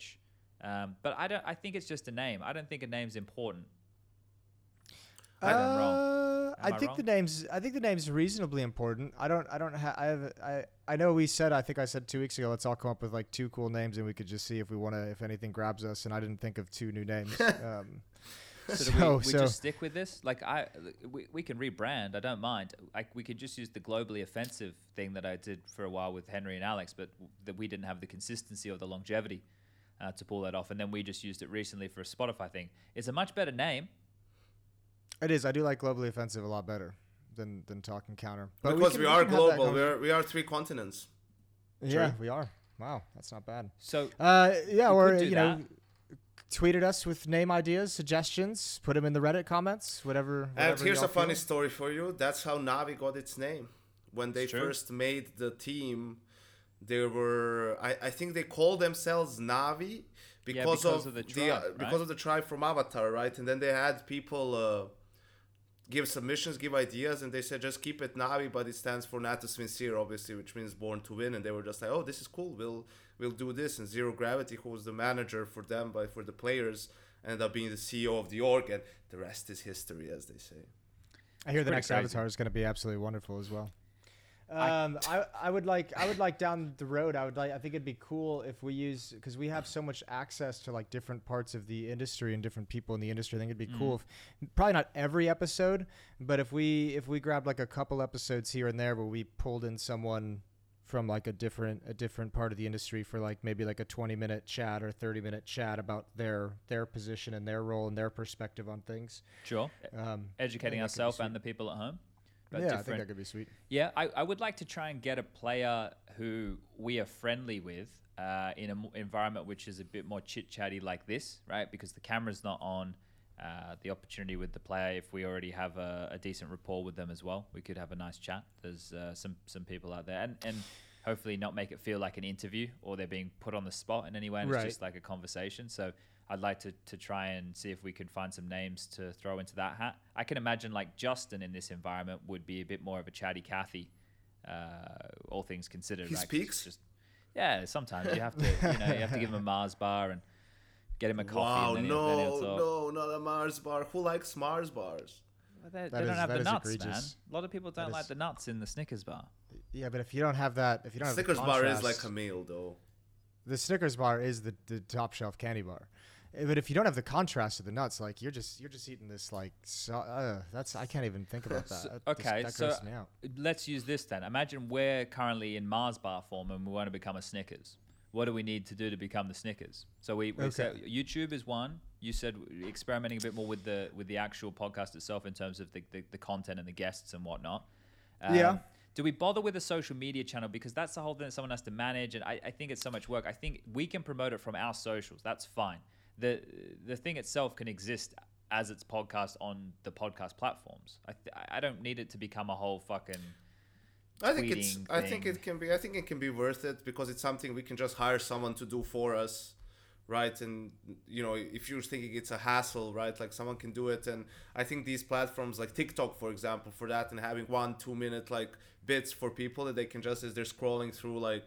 Um, but I don't. I think it's just a name. I don't think a name's important. Wrong. Uh, I I think the names. I think the name's reasonably important. I don't. I don't have. I have. I. I know we said. I think I said two weeks ago. Let's all come up with like two cool names, and we could just see if we want to. If anything grabs us. And I didn't think of two new names. um, So, do we, we so- just stick with this? Like I, we, we can rebrand. I don't mind. Like we could just use the globally offensive thing that I did for a while with Henry and Alex, but w- that we didn't have the consistency or the longevity uh, to pull that off. And then we just used it recently for a Spotify thing. It's a much better name. It is. I do like globally offensive a lot better than than talking counter. But because can- we, are can global. We are we are three continents. Yeah, True. we are. Wow, that's not bad. So Uh, yeah, We or could do you know, tweeted us with name ideas, suggestions. Put them in the Reddit comments. Whatever. And here's y'all a funny feel. story for you. That's how Navi got its name. When they first made the team, they were I, I think they called themselves Navi because, because of, of the the, tribe, uh, right? because of the tribe from Avatar, right? And then they had people uh, give submissions, give ideas, and they said just keep it Navi, but it stands for Natus Vincere, obviously, which means born to win. And they were just like, oh, this is cool. We'll we'll do this. And Zero Gravity, who was the manager for them, but for the players, ended up being the CEO of the org, and the rest is history, as they say. I hear the next crazy. Avatar is going to be absolutely wonderful as well. I- Um, I, I would like I would like down the road. I would like I think it'd be cool if we use because we have so much access to like different parts of the industry and different people in the industry. I think it'd be cool if probably not every episode, but if we if we grabbed like a couple episodes here and there where we pulled in someone from like a different a different part of the industry for like maybe like a 20 minute chat or 30 minute chat about their their position and their role and their perspective on things. sure, Um, educating that could be ourselves and the people at home. Yeah, I think that could be sweet. Yeah, I, I would like to try and get a player who we are friendly with uh, in an environment which is a bit more chit chatty like this, right? Because the camera's not on. uh, the opportunity with the player if we already have a, a decent rapport with them as well. We could have a nice chat. There's uh, some some people out there, and and hopefully not make it feel like an interview or they're being put on the spot in any way. And Right. It's just like a conversation. So I'd like to to try and see if we can find some names to throw into that hat. I can imagine like Justin in this environment would be a bit more of a chatty Cathy, uh, all things considered. He right? 'Cause it's speaks? Just, yeah, sometimes you have to, you know, you have to give him a Mars bar and get him a coffee. Wow, and then he'll, then he'll no, talk. no, not a Mars bar. Who likes Mars bars? Well, they, That they don't is- have that the is nuts, man. egregious. A lot of people don't That like is- the nuts in the Snickers bar. Yeah, but if you don't have that, if you don't have Snickers bar is like a meal, though. The Snickers bar is the, the top shelf candy bar. Eh, But if you don't have the contrast of the nuts, like you're just you're just eating this like so, uh, that's I can't even think about that. So- That just- okay, that so out. let's use this then. Imagine we're currently in Mars bar form and we want to become a Snickers. What do we need to do to become the Snickers? So we, we said YouTube is one. You said experimenting a bit more with the with the actual podcast itself in terms of the, the, the content and the guests and whatnot. Um, Yeah. Do we bother with a social media channel because that's the whole thing that someone has to manage, and I, I think it's so much work. I think we can promote it from our socials. That's fine. the The thing itself can exist as its podcast on the podcast platforms. I th- I don't need it to become a whole fucking I think it's. tweeting I think it can be. I think it can be worth it because it's something we can just hire someone to do for us, right? And you know, if you're thinking it's a hassle, right? Like someone can do it, and I think these platforms like TikTok, for example, for that, and having one two minute like bits for people that they can just as they're scrolling through like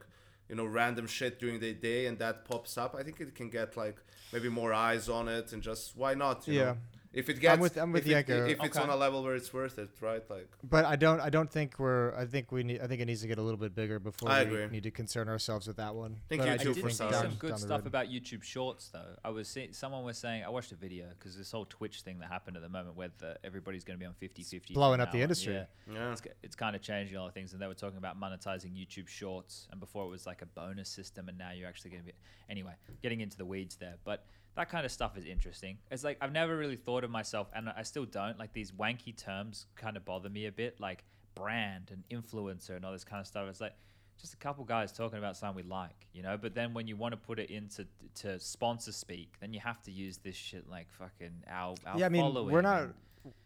you know random shit during the day and that pops up. I think it can get like maybe more eyes on it and just why not? Yeah. Know? If it gets, with- I'm with if, it, Janko. if it's Okay. on a level where it's worth it, right? Like, But I don't I don't think we're I think we need I think it needs to get a little bit bigger before I we agree. need to concern ourselves with that one. Thank But I YouTube for did see some- some down- good down stuff road. about YouTube Shorts though. I was seeing someone was saying I watched a video because this whole Twitch thing that happened at the moment where the, everybody's going to be on 50-50 blowing up the industry. Yeah. yeah. It's, it's kind of changing a lot of things, and they were talking about monetizing YouTube Shorts, and before it was like a bonus system, and now you're actually going to be anyway getting into the weeds there. But that kind of stuff is interesting. It's like I've never really thought of myself, and I still don't. Like these wanky terms kind of bother me a bit, like brand and influencer and all this kind of stuff. It's like just a couple guys talking about something we like, you know. But then when you want to put it into to sponsor speak, then you have to use this shit like fucking our, our yeah, I mean following we're not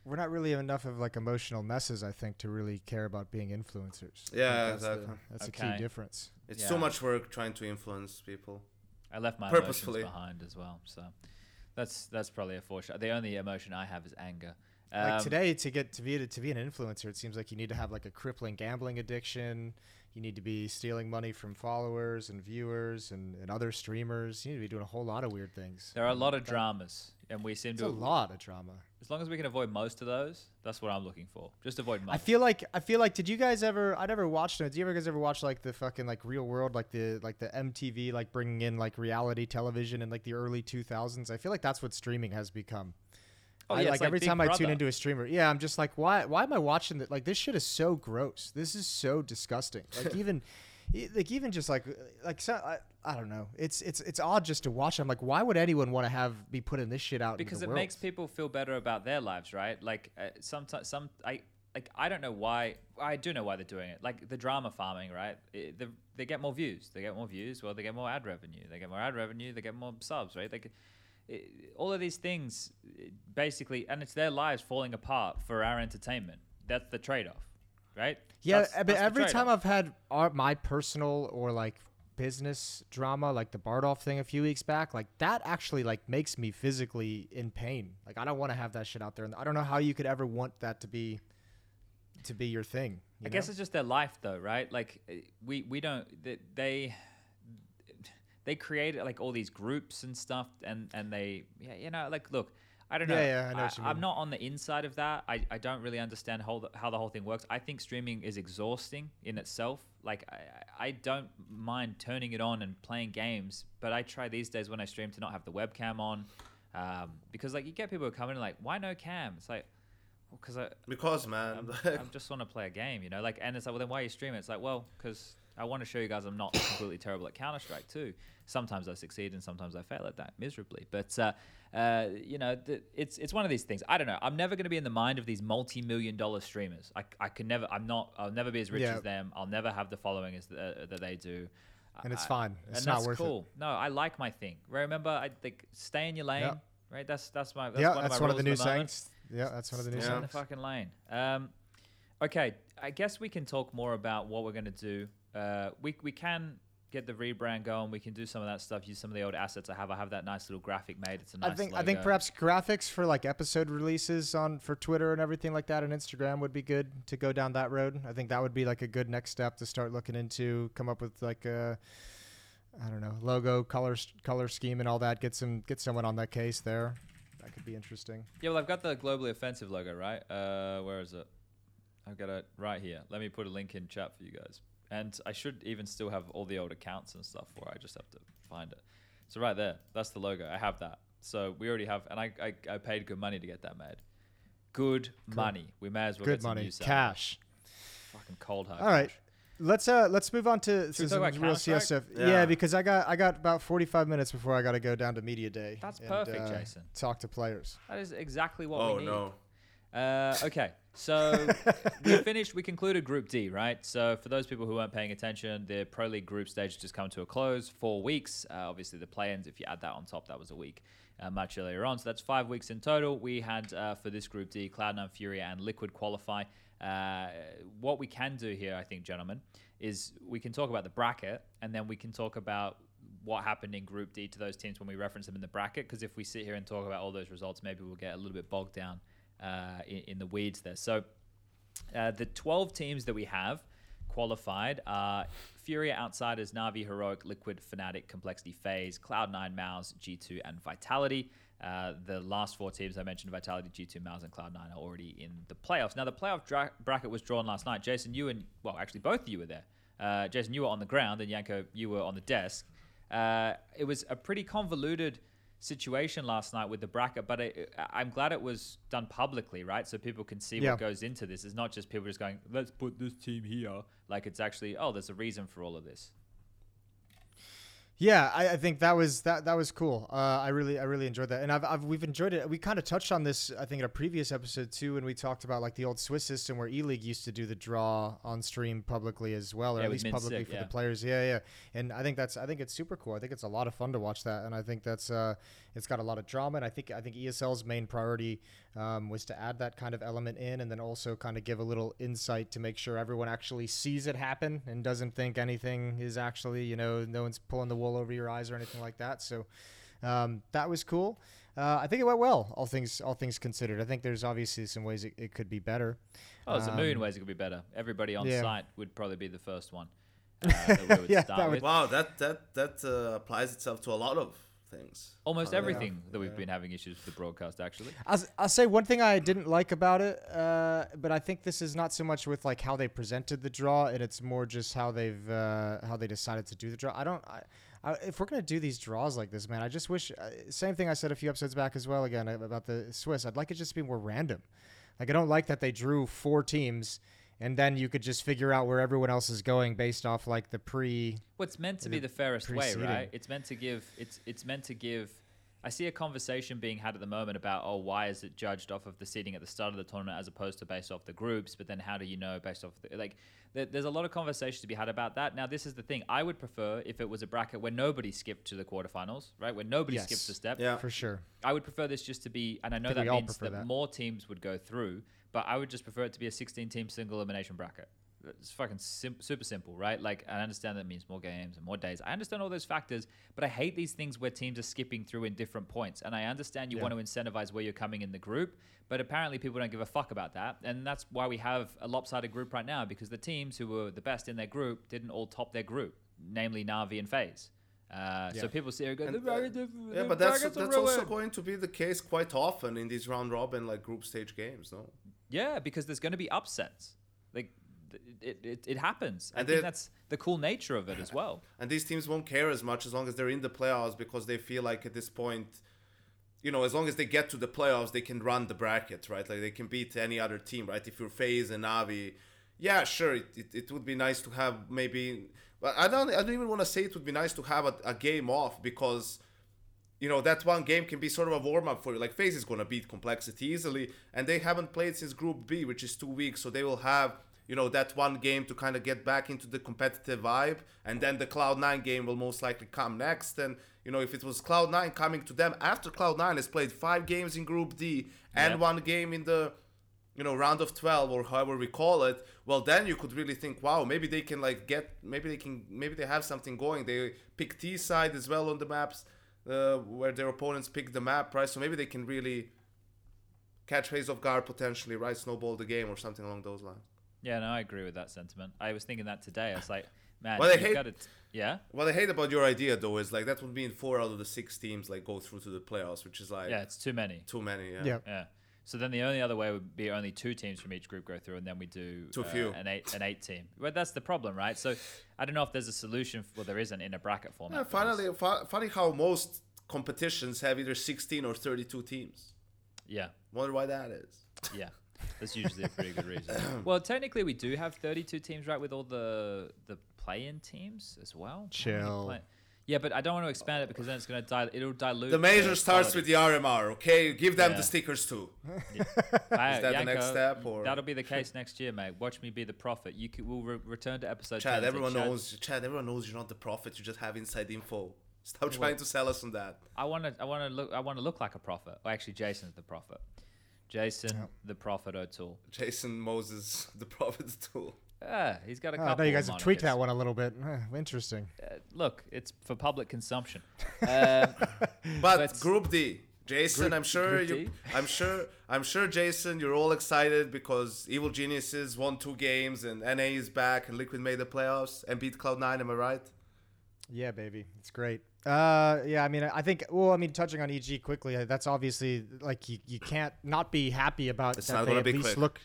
we're not really enough of like emotional messes I think to really care about being influencers. Yeah, that's the- exactly. that's a key difference. It's Yeah. too much work trying to influence people. I left my Purposefully. emotions behind as well. So that's that's probably a foreshadow. The only emotion I have is anger. like Um, today to get to be to be an influencer it seems like you need to have like a crippling gambling addiction you need to be stealing money from followers and viewers and, and other streamers you need to be doing a whole lot of weird things there are a mm, lot of dramas, and we seem it's to a lot of drama as long as we can avoid most of those. That's what I'm looking for. Just avoid most. I feel like I feel like did you guys ever I never watched it. Did you ever guys ever watch like the fucking like real world like the like the MTV like bringing in like reality television in like the early 2000s? I feel like that's what streaming has become. Oh, I, yeah, like, like every time I tune into a streamer, yeah, I'm just like, why? Why am I watching that? Like this shit is so gross. This is so disgusting. Like even, like even just like like so, I, I don't know. It's it's it's odd just to watch. I'm like, why would anyone want to have be putting this shit out? because it world? makes people feel better about their lives, right? Like uh, sometimes some I like I don't know why I do know why they're doing it. Like the drama farming, right? It, the, they get more views. They get more views. Well, they get more ad revenue. They get more ad revenue. They get more subs, right? They get, it, all of these things basically, and it's their lives falling apart for our entertainment. That's the trade-off, right? Yeah, That's- but that's every time. I've had our, my personal or like business drama, like the Bardolph thing a few weeks back, like that actually like makes me physically in pain. Like I don't want to have that shit out there, and I don't know how you could ever want that to be to be your thing. you I guess it's just their life, though, right? Like uh, we we don't they- they they created like all these groups and stuff, and and they yeah you know like look. I don't know. Yeah, yeah, I know what you am mean. not on the inside of that. I, I don't really understand how the, how the whole thing works. I think streaming is exhausting in itself. Like I, I don't mind turning it on and playing games, but I try these days when I stream to not have the webcam on, um, because like you get people who come in and like, why no cam? It's like, because I Because man, I'm, I just want to play a game, you know. Like, and it's like, well, then why are you streaming? It's like, well, because I want to show you guys I'm not completely terrible at Counter Strike too. Sometimes I succeed and sometimes I fail at that miserably. But uh, uh, you know, th- it's it's one of these things. I don't know. I'm never going to be in the mind of these multi-million dollar streamers. I, I can never. I'm not. I'll never be as rich Yeah. as them. I'll never have the following as the, that they do. And it's I- fine. It's and not that's worth it. cool. No, I like my thing. Remember, I think stay in your lane. Yeah. right? That's that's my that's yeah, one that's of my one of the new moment. sayings. Yeah, that's one of the new. Stay in the sayings. fucking lane. Um, okay, I guess we can talk more about what we're gonna do. Uh, we we can get the rebrand going. We can do some of that stuff. Use some of the old assets I have. I have that nice little graphic made. It's a nice. I think I think perhaps graphics for like episode releases on for Twitter and everything like that and Instagram would be good to go down that road. I think that would be like a good next step to start looking into. Come up with like a I don't know logo, color color scheme, and all that. Get some get someone on that case there. That could be interesting. Yeah, well, I've got the globally offensive logo, right? Uh, where is it? I've got it right here. Let me put a link in chat for you guys. And I should even still have all the old accounts and stuff where I just have to find it. So right there, that's the logo. I have that. So we already have, and I, I, I paid good money to get that made. Good money. We may as well good get some money, use out cash. Fucking cold hard. All right. cash. Let's uh let's move on to, we to some real CS stuff. Yeah. Yeah. because I got I got about 45 minutes before I got to go down to media day. That's and, perfect, uh, Jason. Talk to players. That is exactly what Oh we need. Oh no. Uh, okay, so we finished. We concluded Group D, right? So for those people who weren't paying attention, the Pro League group stage has just come to a close. Four weeks. Uh, obviously, the play-ins. If you add that on top, that was a week. Uh, much earlier on, so that's five weeks in total. We had uh, for this Group D, Cloud9 Furia and Liquid qualify. Uh, what we can do here, I think, gentlemen, is we can talk about the bracket, and then we can talk about what happened in Group D to those teams when we reference them in the bracket. Because if we sit here and talk about all those results, maybe we'll get a little bit bogged down uh, in, in the weeds there. So uh, the 12 teams that we have qualified are Furia Outsiders, Navi, Heroic, Liquid, Fnatic, Complexity, FaZe, Cloud9, MOUZ, G2, and Vitality. Uh, the last four teams I mentioned, Vitality, G2, MOUZ, and Cloud9, are already in the playoffs. Now, the playoff dra- bracket was drawn last night. Jason, you and, well, actually, both of you were there. Uh, Jason, you were on the ground, and Janko, you were on the desk. Uh, it was a pretty convoluted situation last night with the bracket, but I, I'm glad it was done publicly, right? So people can see Yeah. what goes into this. It's not just people just going, let's put this team here. Like it's actually, oh, there's a reason for all of this. Yeah, I, I think that was that that was cool. Uh, I really I really enjoyed that, and I've, I've we've enjoyed it. We kind of touched on this I think in a previous episode too, when we talked about like the old Swiss system where E League used to do the draw on stream publicly as well, or Yeah, at least publicly Sick, for yeah. the players. Yeah, yeah, and I think that's I think it's super cool. I think it's a lot of fun to watch that, and I think that's uh it's got a lot of drama, and I think I think ESL's main priority um, was to add that kind of element in, and then also kind of give a little insight to make sure everyone actually sees it happen and doesn't think anything is actually you know no one's pulling the wool over your eyes or anything like that. So um, that was cool. Uh, I think it went well, all things all things considered. I think there's obviously some ways it, it could be better. Oh, there's a million Um, ways it could be better. Everybody on yeah. site would probably be the first one. Uh, that we would Yeah, start that would- with. Wow, that that that uh, applies itself to a lot of things. Almost Oh, yeah. everything that we've Yeah. been having issues with the broadcast, actually. I'll, s- I'll say one thing I didn't like about it, uh, but I think this is not so much with like how they presented the draw, and it's more just how they've uh, how they decided to do the draw. I don't. I, I, if we're gonna do these draws like this, man, I just wish. Uh, same thing I said a few episodes back as well. Again about the Swiss, I'd like it just to be more random. Like I don't like that they drew four teams, and then you could just figure out where everyone else is going based off like the pre. What's meant to be the the fairest way, right? It's meant to give. It's it's meant to give. I see a conversation being had at the moment about oh why is it judged off of the seeding at the start of the tournament as opposed to based off the groups? But then how do you know based off the, like there, there's a lot of conversation to be had about that. Now this is the thing. I would prefer if it was a bracket where nobody skipped to the quarterfinals, right? Where nobody Yes. skips a step. Yeah. For sure. I would prefer this just to be, and I know think that means that, that. more teams would go through, but I would just prefer it to be a 16 team single elimination bracket. It's fucking sim- super simple, right? Like, I understand that means more games and more days. I understand all those factors, but I hate these things where teams are skipping through in different points. And I understand you Yeah. want to incentivize where you're coming in the group, but apparently people don't give a fuck about that. And that's why we have a lopsided group right now because the teams who were the best in their group didn't all top their group, namely Navi and FaZe. Uh, Yeah. So people see go, And, the uh, brackets are- Yeah, but that's that's also going to be the case quite often in these round robin like group stage games, no? Yeah, because there's going to be upsets. Like it, it, it happens. I And think that's the cool nature of it as well. And these teams won't care as much as long as they're in the playoffs because they feel like at this point, you know, as long as they get to the playoffs, they can run the bracket, right? Like they can beat any other team, right? If you're FaZe and Navi, yeah, sure, it, it, it would be nice to have maybe. But I don't. I don't even want to say it would be nice to have a, a game off because, you know, that one game can be sort of a warm up for you. Like FaZe is gonna beat Complexity easily, and they haven't played since Group B, which is two weeks, so they will have you know that one game to kind of get back into the competitive vibe, and then the Cloud Nine game will most likely come next. And you know if it was Cloud Nine coming to them after Cloud Nine has played five games in Group D and Yeah. one game in the you know round of 12 or however we call it well then you could really think wow maybe they can like get maybe they can maybe they have something going they pick t side as well on the maps uh, where their opponents pick the map right so maybe they can really catch FaZe of guard potentially right snowball the game or something along those lines Yeah, no, I agree with that sentiment. I was thinking that today. I was like, man, Well, I you've hate- got to. Yeah, what i hate about your idea though is like that would mean four out of the six teams like go through to the playoffs which is like yeah, it's too many. too many yeah, Yeah. Yeah. So then the only other way would be only two teams from each group go through, and then we do Too uh, few. an eight an eight team. But that's the problem, right? So I don't know if there's a solution. Well, there isn't in a bracket format. Yeah, finally fu- funny how most competitions have either 16 or 32 teams Yeah. wonder why that is Yeah, that's usually a pretty good reason. well, technically, we do have 32 teams, right, with all the the play-in teams as well. How many Chill. Play- yeah, but I don't want to expand it because then it's going to dilute. It'll dilute. The major starts with the RMR, okay? Give them Yeah. the stickers too. Yeah. Hey, Is that the next step, or- that'll be the case next year, mate? Watch me be the prophet. You could, we'll re- return to episode. 10 Chad, and say, everyone "Chad, knows. Chad, everyone knows you're not the prophet. You just have inside info. Stop trying to sell us on that. I want to. I want to look. I want to look like a prophet. Well, actually, Jason's the prophet. Jason, the prophet O'Toole. Jason Moses, the prophet tool. Yeah, he's got a Oh, couple. I know you guys have tweaked that one a little bit. Eh, interesting. Uh, look, it's for public consumption. Um, But Let's- Group D, Jason, Group- I'm sure Group you. D? I'm sure. I'm sure, Jason, you're all excited because Evil Geniuses won two games and NA is back and Liquid made the playoffs and beat Cloud9. Am I right? Yeah, baby, it's great. Uh, yeah, I mean, I think. Well, I mean, touching on EG quickly, uh, that's obviously like you, you can't not be happy about It's that. not they gonna at least quick. look.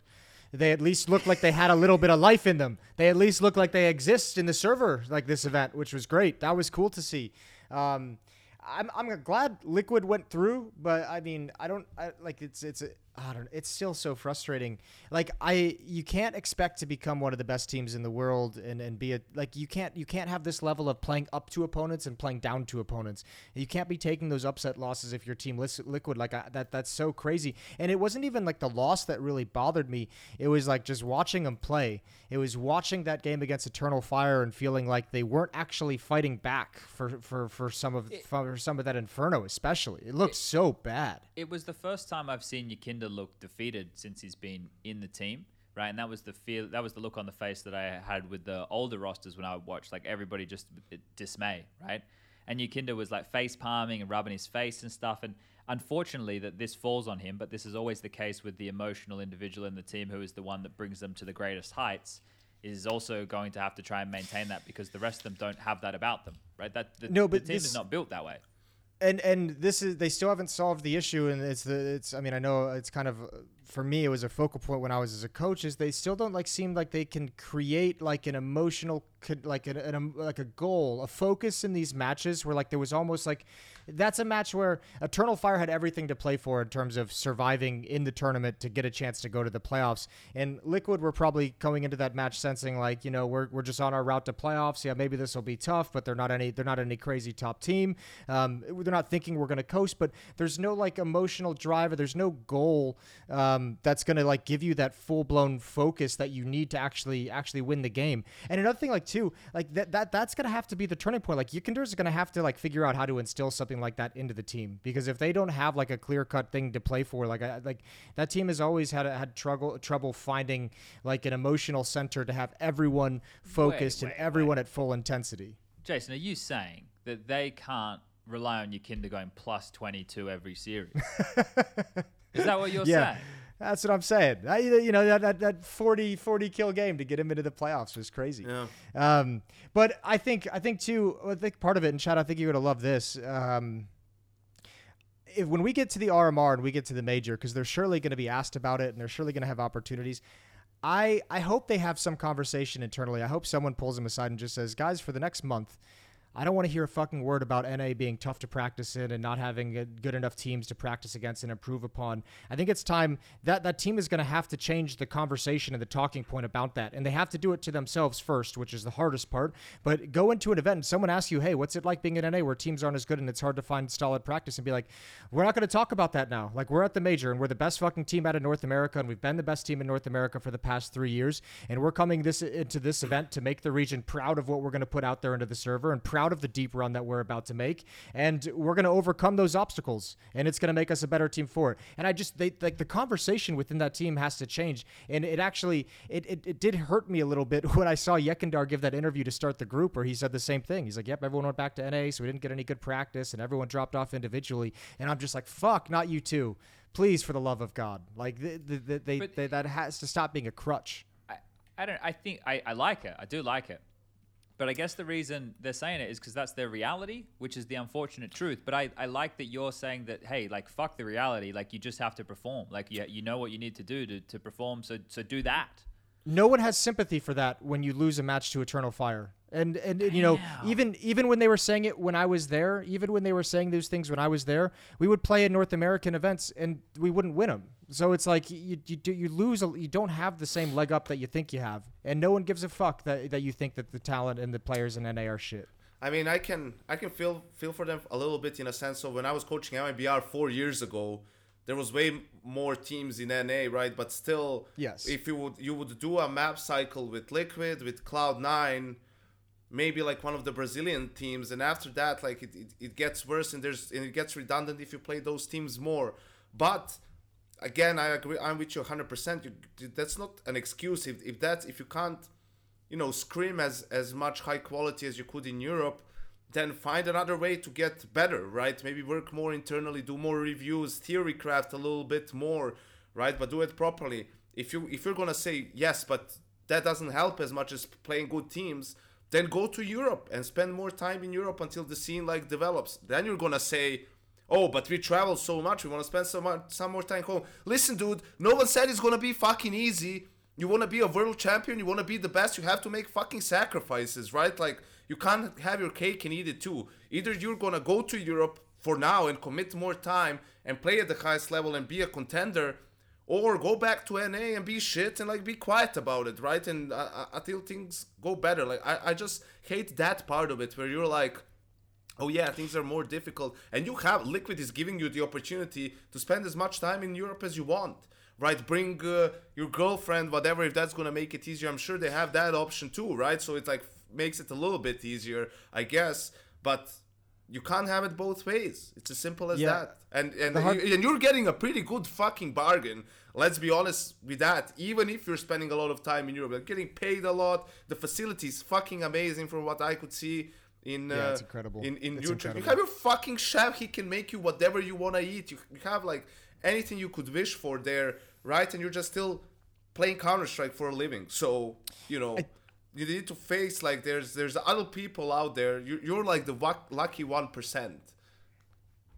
They at least looked like they had a little bit of life in them. They at least looked like they exist in the server, like this event, which was great. That was cool to see. Um, I'm, I'm glad Liquid went through, but I mean, I don't I, like it's it's I don't know. it's still so frustrating. Like I you can't expect to become one of the best teams in the world and and be a like you can't you can't have this level of playing up to opponents and playing down to opponents. You can't be taking those upset losses if your team lis- Liquid like I, that that's so crazy. And it wasn't even like the loss that really bothered me. It was like just watching them play. It was watching that game against Eternal Fire and feeling like they weren't actually fighting back for for for some of for some of that Inferno especially. It looked so bad. it was the first time I've seen Look defeated since he's been in the team, right? And that was the feel, that was the look on the face that I had with the older rosters when I watched, like everybody just eh, dismay, right? And Yekindar was like face palming and rubbing his face and stuff. And unfortunately, that this falls on him, but this is always the case with the emotional individual in the team who is the one that brings them to the greatest heights. Is also going to have to try and maintain that because the rest of them don't have that about them, right? That the, No, the team this- is not built that way. And and this is they still haven't solved the issue and it's the it's i mean i know it's kind of for me it was a focal point when i was as a coach is they still don't like seem like they can create like an emotional like an, an, um, like a goal a focus in these matches where like there was almost like that's a match where eternal fire had everything to play for in terms of surviving in the tournament to get a chance to go to the playoffs. And liquid were probably going into that match sensing like you know we're, we're just on our route to playoffs. Yeah maybe this will be tough but they're not any they're not any crazy top team. Um, they're not thinking we're going to coast but there's no like emotional drive or there's no goal um, that's going to like give you that full-blown focus that you need to actually actually win the game. And another thing like too like that, that that's going to have to be the turning point. Like Yekindar's are going to have to like figure out how to instill something like that into the team. Because if they don't have like a clear-cut thing to play for like I, like that team has always had had trouble trouble finding like an emotional center to have everyone focused wait, and everyone at full intensity. Jason, are you saying that they can't rely on Yekindar going plus 22 every series? Is that what you're yeah. saying? That's what i'm saying I, you know that, that, that 40 40 kill game to get him into the playoffs was crazy Yeah. um, but i think i think too i think part of it and chad i think you're gonna love this um, if when we get to the rmr and we get to the major because they're surely going to be asked about it and they're surely going to have opportunities I, I hope they have some conversation internally. I hope someone pulls them aside and just says, guys, for the next month, I don't want to hear a fucking word about NA being tough to practice in and not having good enough teams to practice against and improve upon. I think it's time that that team is going to have to change the conversation and the talking point about that. And they have to do it to themselves first, which is the hardest part. But go into an event and someone asks you, hey, what's it like being in NA where teams aren't as good and it's hard to find solid practice and be like, we're not going to talk about that now. Like, we're at the major and we're the best fucking team out of North America and we've been the best team in North America for the past three years. And we're coming this into this event to make the region proud of what we're going to put out there into the server and proud of the deep run that we're about to make. And we're going to overcome those obstacles and it's going to make us a better team for it. And I just, they like the conversation within that team has to change. And it actually, it, it, it did hurt me a little bit when I saw Yekindar give that interview to start the group where he said the same thing. He's like, yep, everyone went back to NA, so we didn't get any good practice and everyone dropped off individually. And I'm just like, fuck, not you too. Please, for the love of God. Like, the, the, the, they, they, that has to stop being a crutch. I, I don't. I think I, I like it. I do like it. But I guess the reason they're saying it is because that's their reality, which is the unfortunate truth. But I, I like that you're saying that, hey, like, fuck the reality. Like, you just have to perform. Like, you, you know what you need to do to, to perform. So, so do that. no one has sympathy for that when you lose a match to Eternal Fire. And, and and, you know even even when they were saying it when I was there, even when they were saying those things when I was there, we would play in North American events and we wouldn't win them. So it's like you you, do, you lose a, you don't have the same leg up that you think you have, and no one gives a fuck that that you think that the talent and the players in NA are shit. I mean, I can I can feel feel for them a little bit in a sense of when I was coaching MIBR four years ago, there was way more teams in NA, right? But still, Yes. if you would you would do a map cycle with Liquid with Cloud Nine, maybe like one of the Brazilian teams, and after that, like it, it, it gets worse and there's and it gets redundant if you play those teams more. But again, I agree. I'm with you 100. percent That's not an excuse. If if that's if you can't you know scrim as as much high quality as you could in Europe then find another way to get better right maybe work more internally do more reviews theory craft a little bit more right but do it properly if you if you're gonna say yes but that doesn't help as much as playing good teams then go to Europe and spend more time in Europe until the scene like develops then you're gonna say Oh, but we travel so much. We want to spend some more, some more time home. Listen, dude. No one said it's gonna be fucking easy. You want to be a world champion. You want to be the best. You have to make fucking sacrifices, right? Like you can't have your cake and eat it too. Either you're gonna go to Europe for now and commit more time and play at the highest level and be a contender, or go back to NA and be shit and like be quiet about it, right? And uh, uh, until things go better. Like I, I just hate that part of it where you're like oh yeah things are more difficult. And you have liquid is giving you the opportunity to spend as much time in europe as you want right? Bring uh, your girlfriend whatever if that's going to make it easier. I'm sure they have that option too right? So it like makes it a little bit easier i guess. But you can't have it both ways. It's as simple as Yeah. that. And and, hard- and you're getting a pretty good fucking bargain let's be honest with that. Even if you're spending a lot of time in europe you're getting paid a lot. The facility is fucking amazing from what i could see in Yeah, uh, it's incredible. in in It's your trip. You have your fucking chef. He can make you whatever you want to eat. You, you have like anything you could wish for there, right? And you're just still playing Counter Strike for a living. So you know. you need to face like there's there's other people out there. You, you're like the luck- lucky one percent.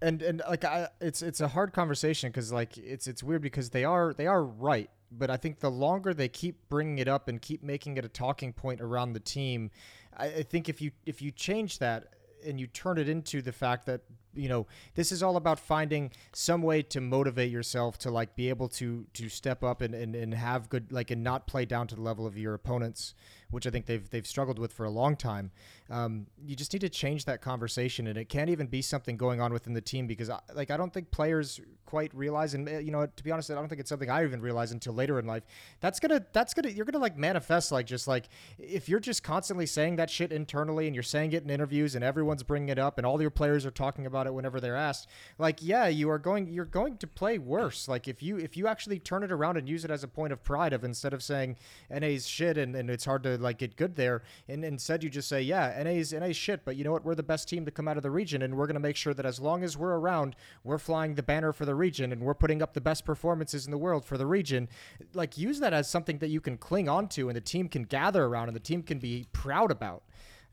and and like I, it's it's a hard conversation because like it's it's weird because they are they are right but i think the longer they keep bringing it up and keep making it a talking point around the team i, I think if you if you change that and you turn it into the fact that you know this is all about finding some way to motivate yourself to like be able to to step up and, and, and have good like and not play down to the level of your opponents which I think they've they've struggled with for a long time. Um, you just need to change that conversation, and it can't even be something going on within the team because, I, like, I don't think players quite realize, and uh, you know, to be honest, I don't think it's something I even realized until later in life. That's gonna that's gonna you're gonna like manifest like just like if you're just constantly saying that shit internally and you're saying it in interviews and everyone's bringing it up and all your players are talking about it whenever they're asked. Like, yeah, you are going you're going to play worse. Like if you if you actually turn it around and use it as a point of pride of instead of saying NA's shit and, and it's hard to like get good there, and instead you just say, yeah, NA's NA's shit, but you know what? We're the best team to come out of the region, and we're gonna make sure that as long as we're around, we're flying the banner for the region, and we're putting up the best performances in the world for the region. Like use that as something that you can cling on to, and the team can gather around, and the team can be proud about.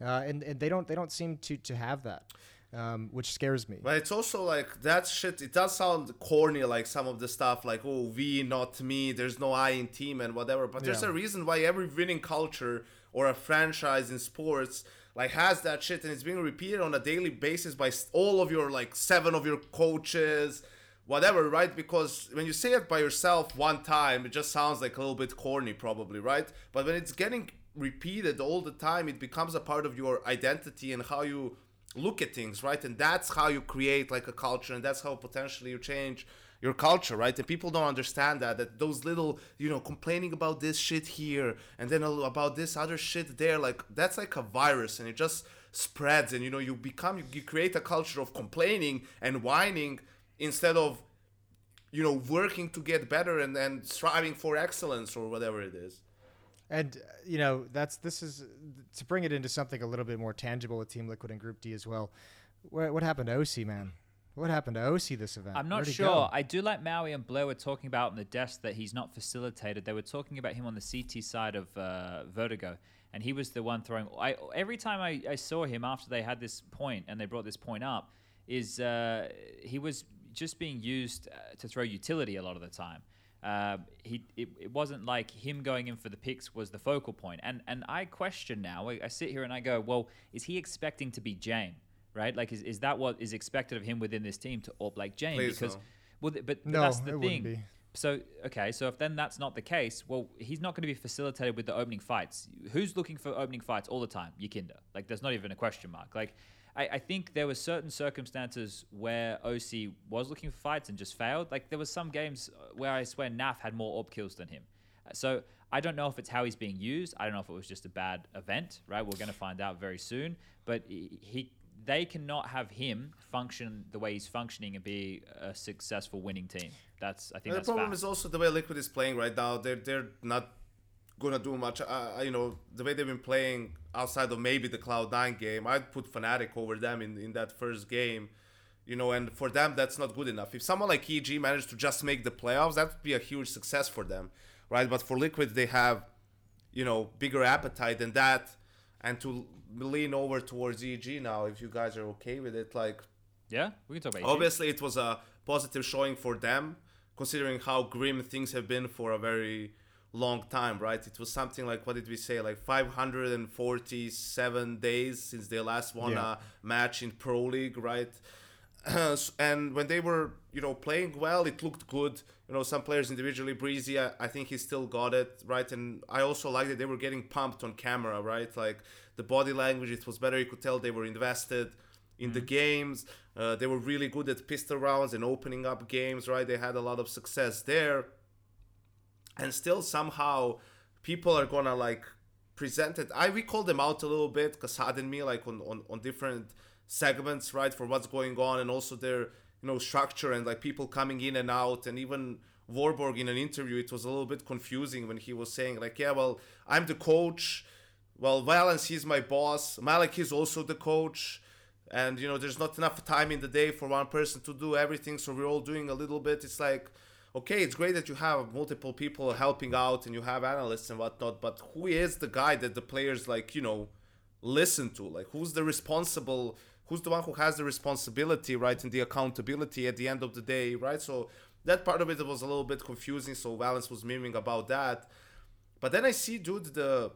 Uh, and, and they don't they don't seem to to have that, um, which scares me. But it's also like that shit. It does sound corny, like some of the stuff, like oh we, not me. There's no I in team and whatever. But there's Yeah. a reason why every winning culture or a franchise in sports like has that shit and it's being repeated on a daily basis by all of your like seven of your coaches whatever right because when you say it by yourself one time it just sounds like a little bit corny probably right but when it's getting repeated all the time it becomes a part of your identity and how you look at things right? And that's how you create like a culture and that's how potentially you change your culture right? And people don't understand that that those little you know complaining about this shit here and then about this other shit there like that's like a virus and it just spreads and you know you become you create a culture of complaining and whining instead of you know working to get better and and striving for excellence or whatever it is And uh, you know that's this is to bring it into something a little bit more tangible with Team Liquid and Group D as well. What, what happened to oSee man? What happened to oSee this event? I'm not sure. I do like Maui and Blair were talking about on the desk that he's not facilitated. They were talking about him on the CT side of uh, Vertigo, and he was the one throwing. I every time I, I saw him after they had this point and they brought this point up, is uh, he was just being used uh, to throw utility a lot of the time. Uh, he it, it wasn't like him going in for the picks was the focal point. And and I question now. I, I sit here and I go, well, is he expecting to be Jame? Right? Like, is, is that what is expected of him within this team to op like Jame? Please because no. well, th- but, but No, that's the it thing. So okay, so if then that's not the case, well, he's not going to be facilitated with the opening fights. Who's looking for opening fights all the time? Yekindar. Like, there's not even a question mark. Like, I, I think there were certain circumstances where oSee was looking for fights and just failed. Like, there was some games uh, where I swear Naf had more AWP kills than him. Uh, So I don't know if it's how he's being used. I don't know if it was just a bad event. Right? We're going to find out very soon. But he. he they cannot have him function the way he's functioning and be a successful winning team. That's I think the problem fact. is also the way Liquid is playing right now. They're they're not gonna do much. Uh, you know the way they've been playing outside of maybe the Cloud Nine game. I'd put Fnatic over them in in that first game. You know, and for them that's not good enough. If someone like EG managed to just make the playoffs, that would be a huge success for them, right? But for Liquid, they have, you know, bigger appetite than that, and to lean over towards EG now. If you guys are okay with it, like Yeah, we can talk about. EG. Obviously, it was a positive showing for them, considering how grim things have been for a very long time, right? It was something like what did we say, like 547 days since they last won Yeah. a match in Pro League, right? and when they were, you know, playing well, it looked good. You know, some players individually, Breezy, I, I think he still got it, right? And I also like that they were getting pumped on camera, right? Like the body language, it was better. You could tell they were invested in the games. Uh, they were really good at pistol rounds and opening up games, right? They had a lot of success there. And still somehow people are gonna like present it. I we called them out a little bit, Kassad and me, like on, on, on different segments, right, for what's going on and also their, you know, structure and like people coming in and out and even Warburg in an interview, it was a little bit confusing when he was saying like, yeah, well, I'm the coach. Well, Valence, he's my boss. Malik is also the coach and you know there's not enough time in the day for one person to do everything so we're all doing a little bit it's like okay it's great that you have multiple people helping out and you have analysts and whatnot but who is the guy that the players like you know listen to? Like who's the responsible who's the one who has the responsibility right and the accountability at the end of the day right? So that part of it was a little bit confusing so valence was miming about that. But then i see dude the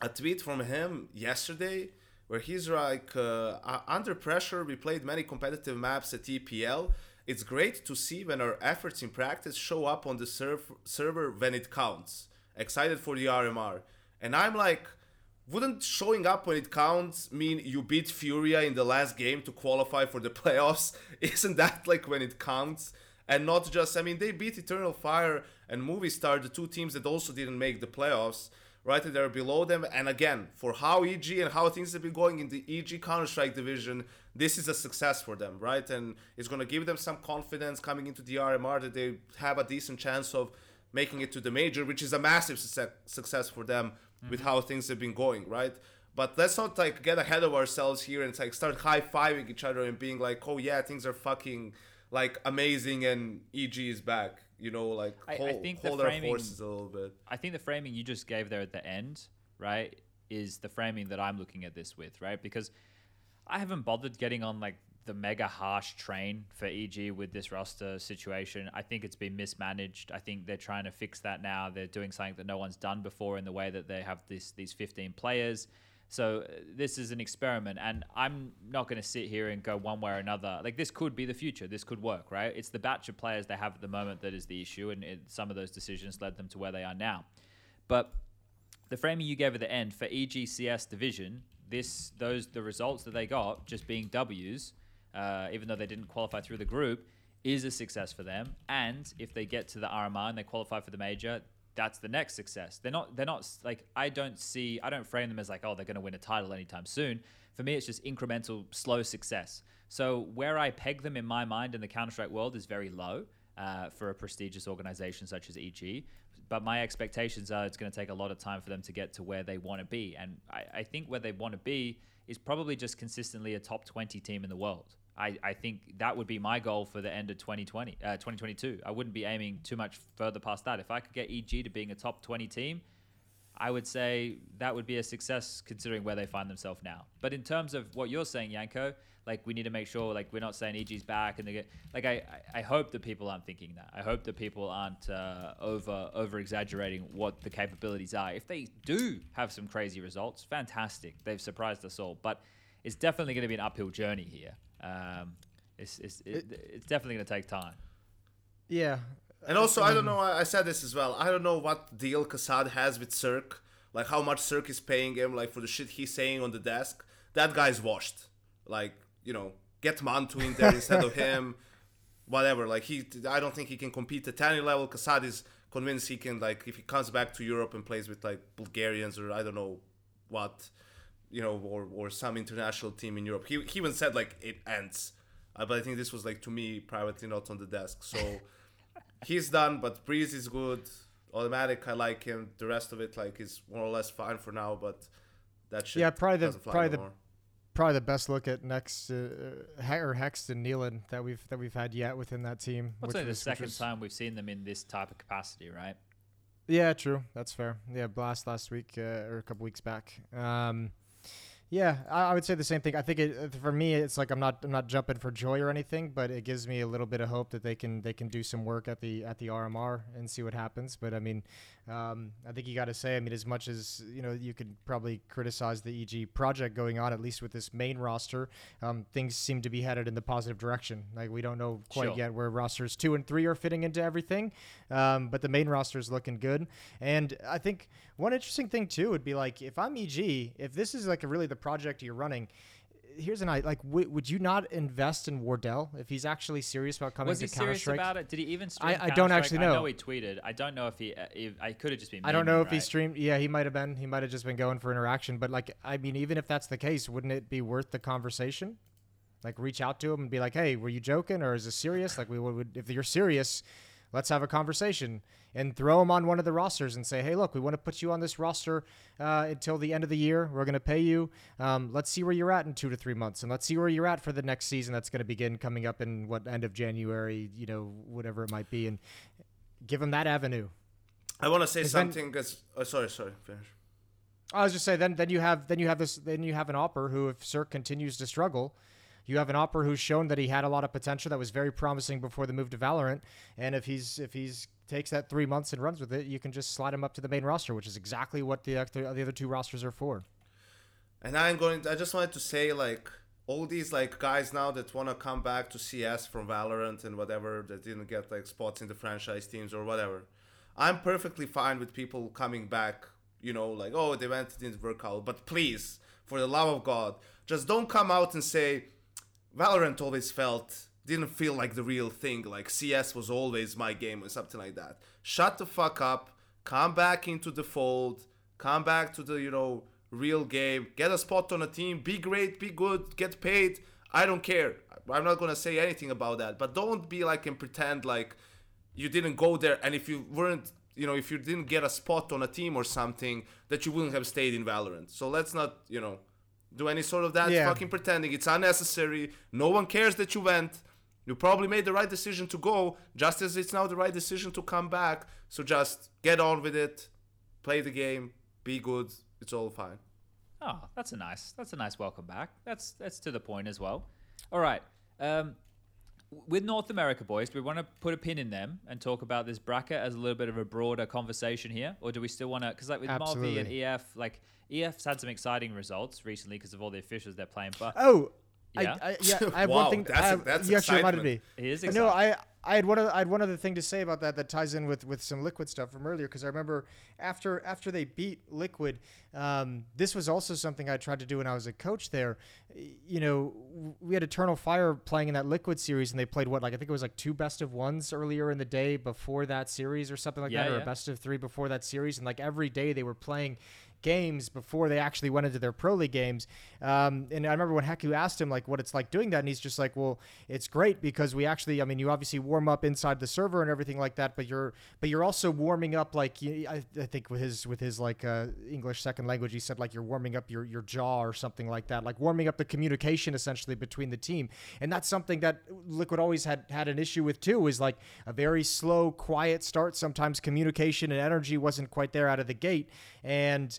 a tweet from him yesterday where he's like, uh, "Uh, under pressure, we played many competitive maps at EPL. It's great to see when our efforts in practice show up on the serv- server when it counts. Excited for the RMR. And I'm like, wouldn't showing up when it counts mean you beat Furia in the last game to qualify for the playoffs? Isn't that like when it counts? And not just, I mean, they beat Eternal Fire and Movistar, the two teams that also didn't make the playoffs right? They're below them. And again, for how EG and how things have been going in the EG Counter Strike division, this is a success for them, right? And it's going to give them some confidence coming into the RMR that they have a decent chance of making it to the major, which is a massive success for them mm-hmm. with how things have been going, right? But let's not like get ahead of ourselves here and like start high fiving each other and being like, oh yeah, things are fucking like amazing and EG is back. You know, like I- I hold, think the hold our framing- horses a little bit. I think the framing you just gave there at the end, right, is the framing that I'm looking at this with, right? Because I haven't bothered getting on like the mega harsh train for EG with this roster situation. I think it's been mismanaged. I think they're trying to fix that now. They're doing something that no one's done before in the way that they have this these 15 players. So uh, this is an experiment, and I'm not going to sit here and go one way or another. Like this could be the future. This could work, right? It's the batch of players they have at the moment that is the issue, and it, some of those decisions led them to where they are now. But the framing you gave at the end for EGCS division, this those the results that they got just being W's, uh, even though they didn't qualify through the group, is a success for them. And if they get to the RMR and they qualify for the major, that's the next success. They're not they're not like I don't see I don't frame them as like oh they're going to win a title anytime soon. For me it's just incremental slow success. So where I peg them in my mind in the Counter-Strike world is very low uh, for a prestigious organization such as EG. But my expectations are it's going to take a lot of time for them to get to where they want to be. And I, I think where they want to be is probably just consistently a top 20 team in the world. I, I think that would be my goal for the end of 2020, uh, 2022. I wouldn't be aiming too much further past that. If I could get EG to being a top 20 team, I would say that would be a success considering where they find themselves now. But in terms of what you're saying, Janko, like we need to make sure like we're not saying EG's back and they get like I, I hope that people aren't thinking that. I hope that people aren't uh, over over exaggerating what the capabilities are. If they do have some crazy results, fantastic. They've surprised us all. But it's definitely going to be an uphill journey here. Um, it's it's, it, it's definitely going to take time. Yeah. And also, I don't know. I I said this as well. I don't know what deal Kassad has with CeRq. Like how much CeRq is paying him, like for the shit he's saying on the desk. That guy's washed. Like you know, get mantuu in there instead of him. Whatever. Like he, I don't think he can compete at any level. Kassad is convinced he can. Like if he comes back to Europe and plays with like Bulgarians or I don't know what, you know, or or some international team in Europe. He he even said like it ends. Uh, but I think this was like to me privately not on the desk. So he's done. But Brehze is good. autimatic, I like him. The rest of it like is more or less fine for now. But that shit Yeah, probably the- doesn't probably the- anymore. Probably the best look at next uh, He- or Hext and neaLaN that we've that we've had yet within that team. What's which only the was- which second was- time we've seen them in this type of capacity, right? Yeah, true. That's fair. Yeah, blast last week uh, or a couple weeks back. Um, yeah, I, I would say the same thing. I think it, uh, for me, it's like I'm not I'm not jumping for joy or anything, but it gives me a little bit of hope that they can they can do some work at the at the RMR and see what happens. But I mean, um, I think you got to say, I mean, as much as you know, you could probably criticize the EG project going on, at least with this main roster, um, things seem to be headed in the positive direction. Like we don't know quite Sure. yet where rosters two and three are fitting into everything, um, but the main roster is looking good. And I think one interesting thing too would be like if I'm EG, if this is like a, really the project you're running. Here's an idea. Like, w- would you not invest in Wardell if he's actually serious about coming Was to he Counter serious Strike? about it? Did he even? Stream I don't Counter-Strike? actually I know. know he tweeted. I don't know if he. Uh, if, I could have just been. I don't know if he streamed. Yeah, he might have been. He might have just been going for interaction. But like, I mean, even if that's the case, wouldn't it be worth the conversation? Like, reach out to him and be like, "Hey, were you joking or is this serious? Like, we would if you're serious, let's have a conversation." And throw him on one of the rosters and say, "Hey, look, we want to put you on this roster uh, until the end of the year. We're going to pay you. Um, let's see where you're at in two to three months, and let's see where you're at for the next season that's going to begin coming up in what end of January, you know, whatever it might be, and give him that avenue." I want to say something. As oh, sorry, sorry, finish. I was just saying then then you have then you have this then you have an AWPer who if CeRq continues to struggle, you have an AWPer who's shown that he had a lot of potential that was very promising before the move to Valorant, and if he's if he's takes that three months and runs with it, you can just slide him up to the main roster, which is exactly what the the other two rosters are for. And I'm going. To, I just wanted to say like all these like guys now that want to come back to CS from Valorant and whatever that didn't get like spots in the franchise teams or whatever. I'm perfectly fine with people coming back. You know, like oh the event didn't work out, but please, for the love of God, just don't come out and say Valorant always felt didn't feel like the real thing. Like CS was always my game or something like that. Shut the fuck up. Come back into the fold. Come back to the you know real game. Get a spot on a team. Be great. Be good. Get paid. I don't care. I'm not gonna say anything about that. But don't be like and pretend like you didn't go there. And if you weren't, you know, if you didn't get a spot on a team or something, that you wouldn't have stayed in Valorant. So let's not, you know, do any sort of that Yeah. fucking pretending. It's unnecessary. No one cares that you went. You probably made the right decision to go, just as it's now the right decision to come back. So just get on with it, play the game, be good. It's all fine. Oh, that's a nice. That's a nice welcome back. That's that's to the point as well. All right. Um, with North America, boys, do we want to put a pin in them and talk about this bracket as a little bit of a broader conversation here, or do we still want to? Because like with Malvi and EF, like EF's had some exciting results recently because of all the officials they're playing, but Oh, Yeah? I, I, yeah. I have Wow, one thing. that's- I have, that's you actually reminded me. excitement. It is Uh, No. I I had one other, I had one other thing to say about that that ties in with with some liquid stuff from earlier because I remember after after they beat liquid, um, this was also something I tried to do when I was a coach there. You know, we had Eternal Fire playing in that liquid series, and they played what like I think it was like two best of ones earlier in the day before that series or something like Yeah, that, or yeah. a best of three before that series, and like every day they were playing games before they actually went into their pro league games. Um, and I remember when Heku asked him like what it's like doing that, and he's just like, "Well, it's great because we actually, I mean, you obviously warm up inside the server and everything like that, but you're but you're also warming up like I, I think with his with his like uh, English second language, he said like you're warming up your your jaw or something like that, like warming up the communication essentially between the team, and that's something that Liquid always had had an issue with too, is like a very slow, quiet start. Sometimes communication and energy wasn't quite there out of the gate, and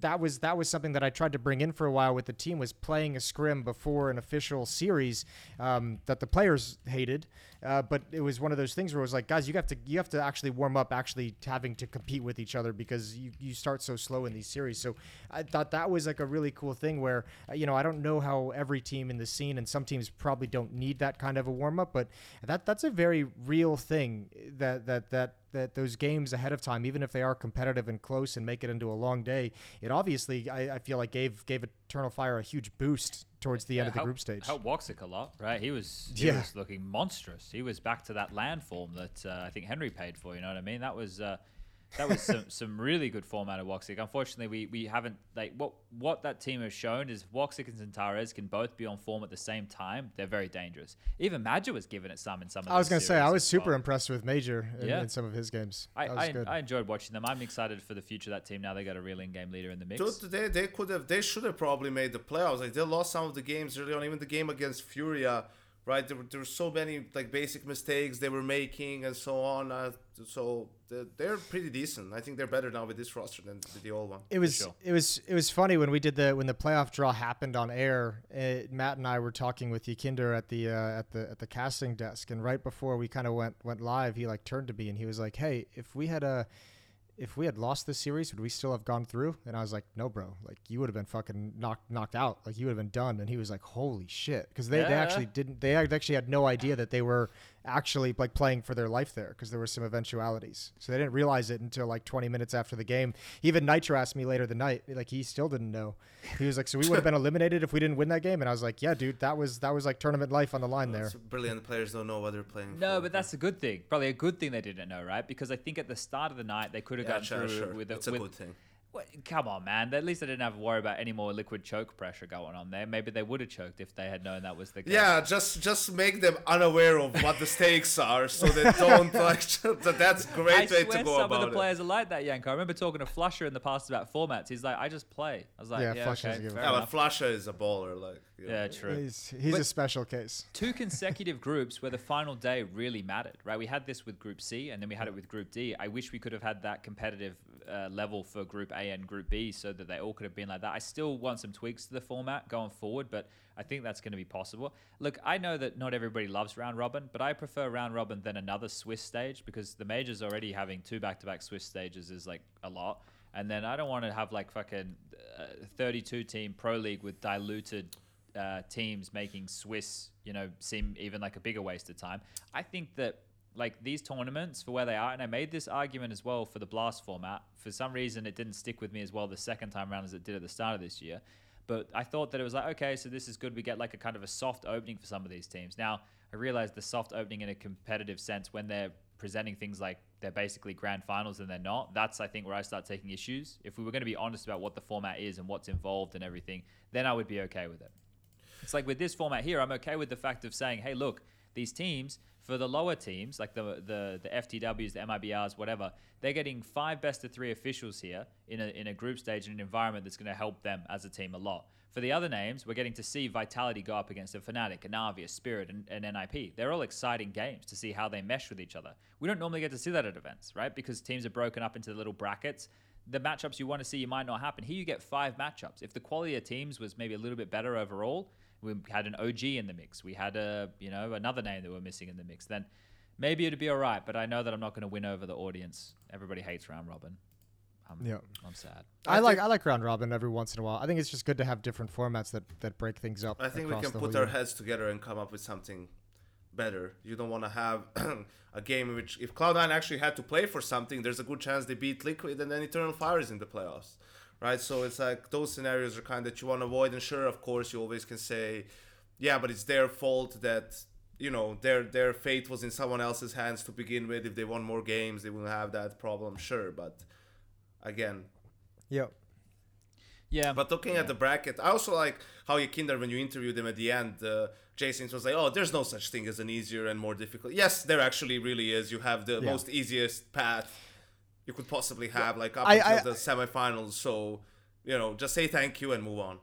that was that was something that I tried to bring in for a while with the team was playing a scrim before an official series um, that the players hated, uh, but it was one of those things where it was like, guys, you have to you have to actually warm up, actually having to compete with each other because you, you start so slow in these series. So I thought that was like a really cool thing where uh, you know I don't know how every team in the scene and some teams probably don't need that kind of a warm up, but that that's a very real thing that that that that those games ahead of time, even if they are competitive and close and make it into a long day, it obviously I, I feel like gave gave Eternal Fire a huge boost towards the end of the helped- group stage. Helped Woxic a lot, right? He was he Yeah. was looking monstrous. He was back to that landform that uh, I think Henry paid for. You know what I mean? That was uh, that was some, some really good form out of Woxic. Unfortunately, we, we haven't like what what that team has shown is Woxic and XANTARES can both be on form at the same time. They're very dangerous. Even MAJ3R was given it some in some. Of I was going to say I was super well. impressed with MAJ3R in, Yeah. in some of his games. I, I. I enjoyed watching them. I'm excited for the future of that team. Now they got a real in-game leader in the mix. Dude, they, they could have they should have probably made the playoffs. Like they lost some of the games early on, even the game against Furia, right? There were, there were so many like basic mistakes they were making and so on. Uh, so they're, they're pretty decent. I think they're better now with this roster than with the old one. it was it was it was funny when we did the when the playoff draw happened on air. Uh, Matt and I were talking with Yekindar at the uh, at the at the casting desk, and right before we kind of went went live, he like turned to me and he was like, "Hey, if we had a if we had lost this series, would we still have gone through?" And I was like, "No, bro. Like you would have been fucking knocked knocked out. Like you would have been done." And he was like, "Holy shit!" Because they, they actually didn't. They actually had no idea that they were actually like playing for their life there because there were some eventualities. So they didn't realize it until like 20 minutes after the game. Even nitr0 asked me later the night, like he still didn't know. He was like, "So we would have been eliminated if we didn't win that game." And I was like, "Yeah, dude, that was that was like tournament life on the line there." So brilliant players don't know what they're playing. No, for. but that's a good thing. Probably a good thing they didn't know, right? Because I think at the start of the night they could have yeah, gone sure, through sure. with It's a with, good thing. What- come on, man. At least they didn't have to worry about any more liquid choke pressure going on there. Maybe they would have choked if they had known that was the case. Yeah, just just make them unaware of what the stakes are, so they don't like. That's a great I way swear to go some of the it. players are like that, Janko. I remember talking to flusha in the past about formats. He's like, I just play. I was like, Yeah, yeah, Flush okay, fair Yeah, but enough. flusha is a baller. Like you know. Yeah, true. He's he's a special case. two consecutive groups where the final day really mattered, right? We had this with Group C and then we had it with Group D. I wish we could have had that competitive uh, level for Group A and Group B so that they all could have been like that. I still want some tweaks to the format going forward, but I think that's going to be possible. Look, I know that not everybody loves round robin, but I prefer round robin than another Swiss stage because the majors already having two back to back Swiss stages is like a lot. And then I don't want to have like fucking uh, 32 team pro league with diluted uh, teams making Swiss, you know, seem even like a bigger waste of time. I think that like these tournaments for where they are, and I made this argument as well for the Blast format. For some reason, it didn't stick with me as well the second time around as it did at the start of this year. But I thought that it was like, okay, so this is good. We get like a kind of a soft opening for some of these teams. Now, I realize the soft opening in a competitive sense when they're presenting things like they're basically grand finals and they're not. That's, I think, where I start taking issues. If we were going to be honest about what the format is and what's involved and everything, then I would be okay with it. It's like with this format here, I'm okay with the fact of saying, hey, look, these teams for the lower teams, like the the the FTWs, the MIBRs, whatever, they're getting five best of three officials here in a in a group stage in an environment that's going to help them as a team a lot. For the other names, we're getting to see Vitality go up against a Fnatic, a Navi, a Spirit, and an NIP. They're all exciting games to see how they mesh with each other. We don't normally get to see that at events, right? Because teams are broken up into little brackets the matchups you want to see you might not happen. Here you get five matchups. If the quality of teams was maybe a little bit better overall, we had an OG in the mix, we had a you know another name that we're missing in the mix, then maybe it'd be all right. But I know that I'm not going to win over the audience. Everybody hates round robin. I'm, Yeah. I'm sad. I, I like I like round robin every once in a while. I think it's just good to have different formats that that break things up. I think we across can the put whole our year. heads together and come up with something better. You don't want to have a game in which if Cloud9 actually had to play for something, there's a good chance they beat Liquid and then Eternal Fire is in the playoffs. Right? So it's like those scenarios are kind of that you want to avoid. And sure, of course, you always can say, yeah, but it's their fault that you know their their fate was in someone else's hands to begin with. If they won more games, they wouldn't have that problem. Sure, but again, yeah. Yeah, but looking yeah. at the bracket, I also like how Yekindar, when you interviewed him at the end, uh, Jason was like, "Oh, there's no such thing as an easier and more difficult." Yes, there actually really is. You have the Yeah. most easiest path you could possibly have, like up I- until I- the semifinals. So, you know, just say thank you and move on.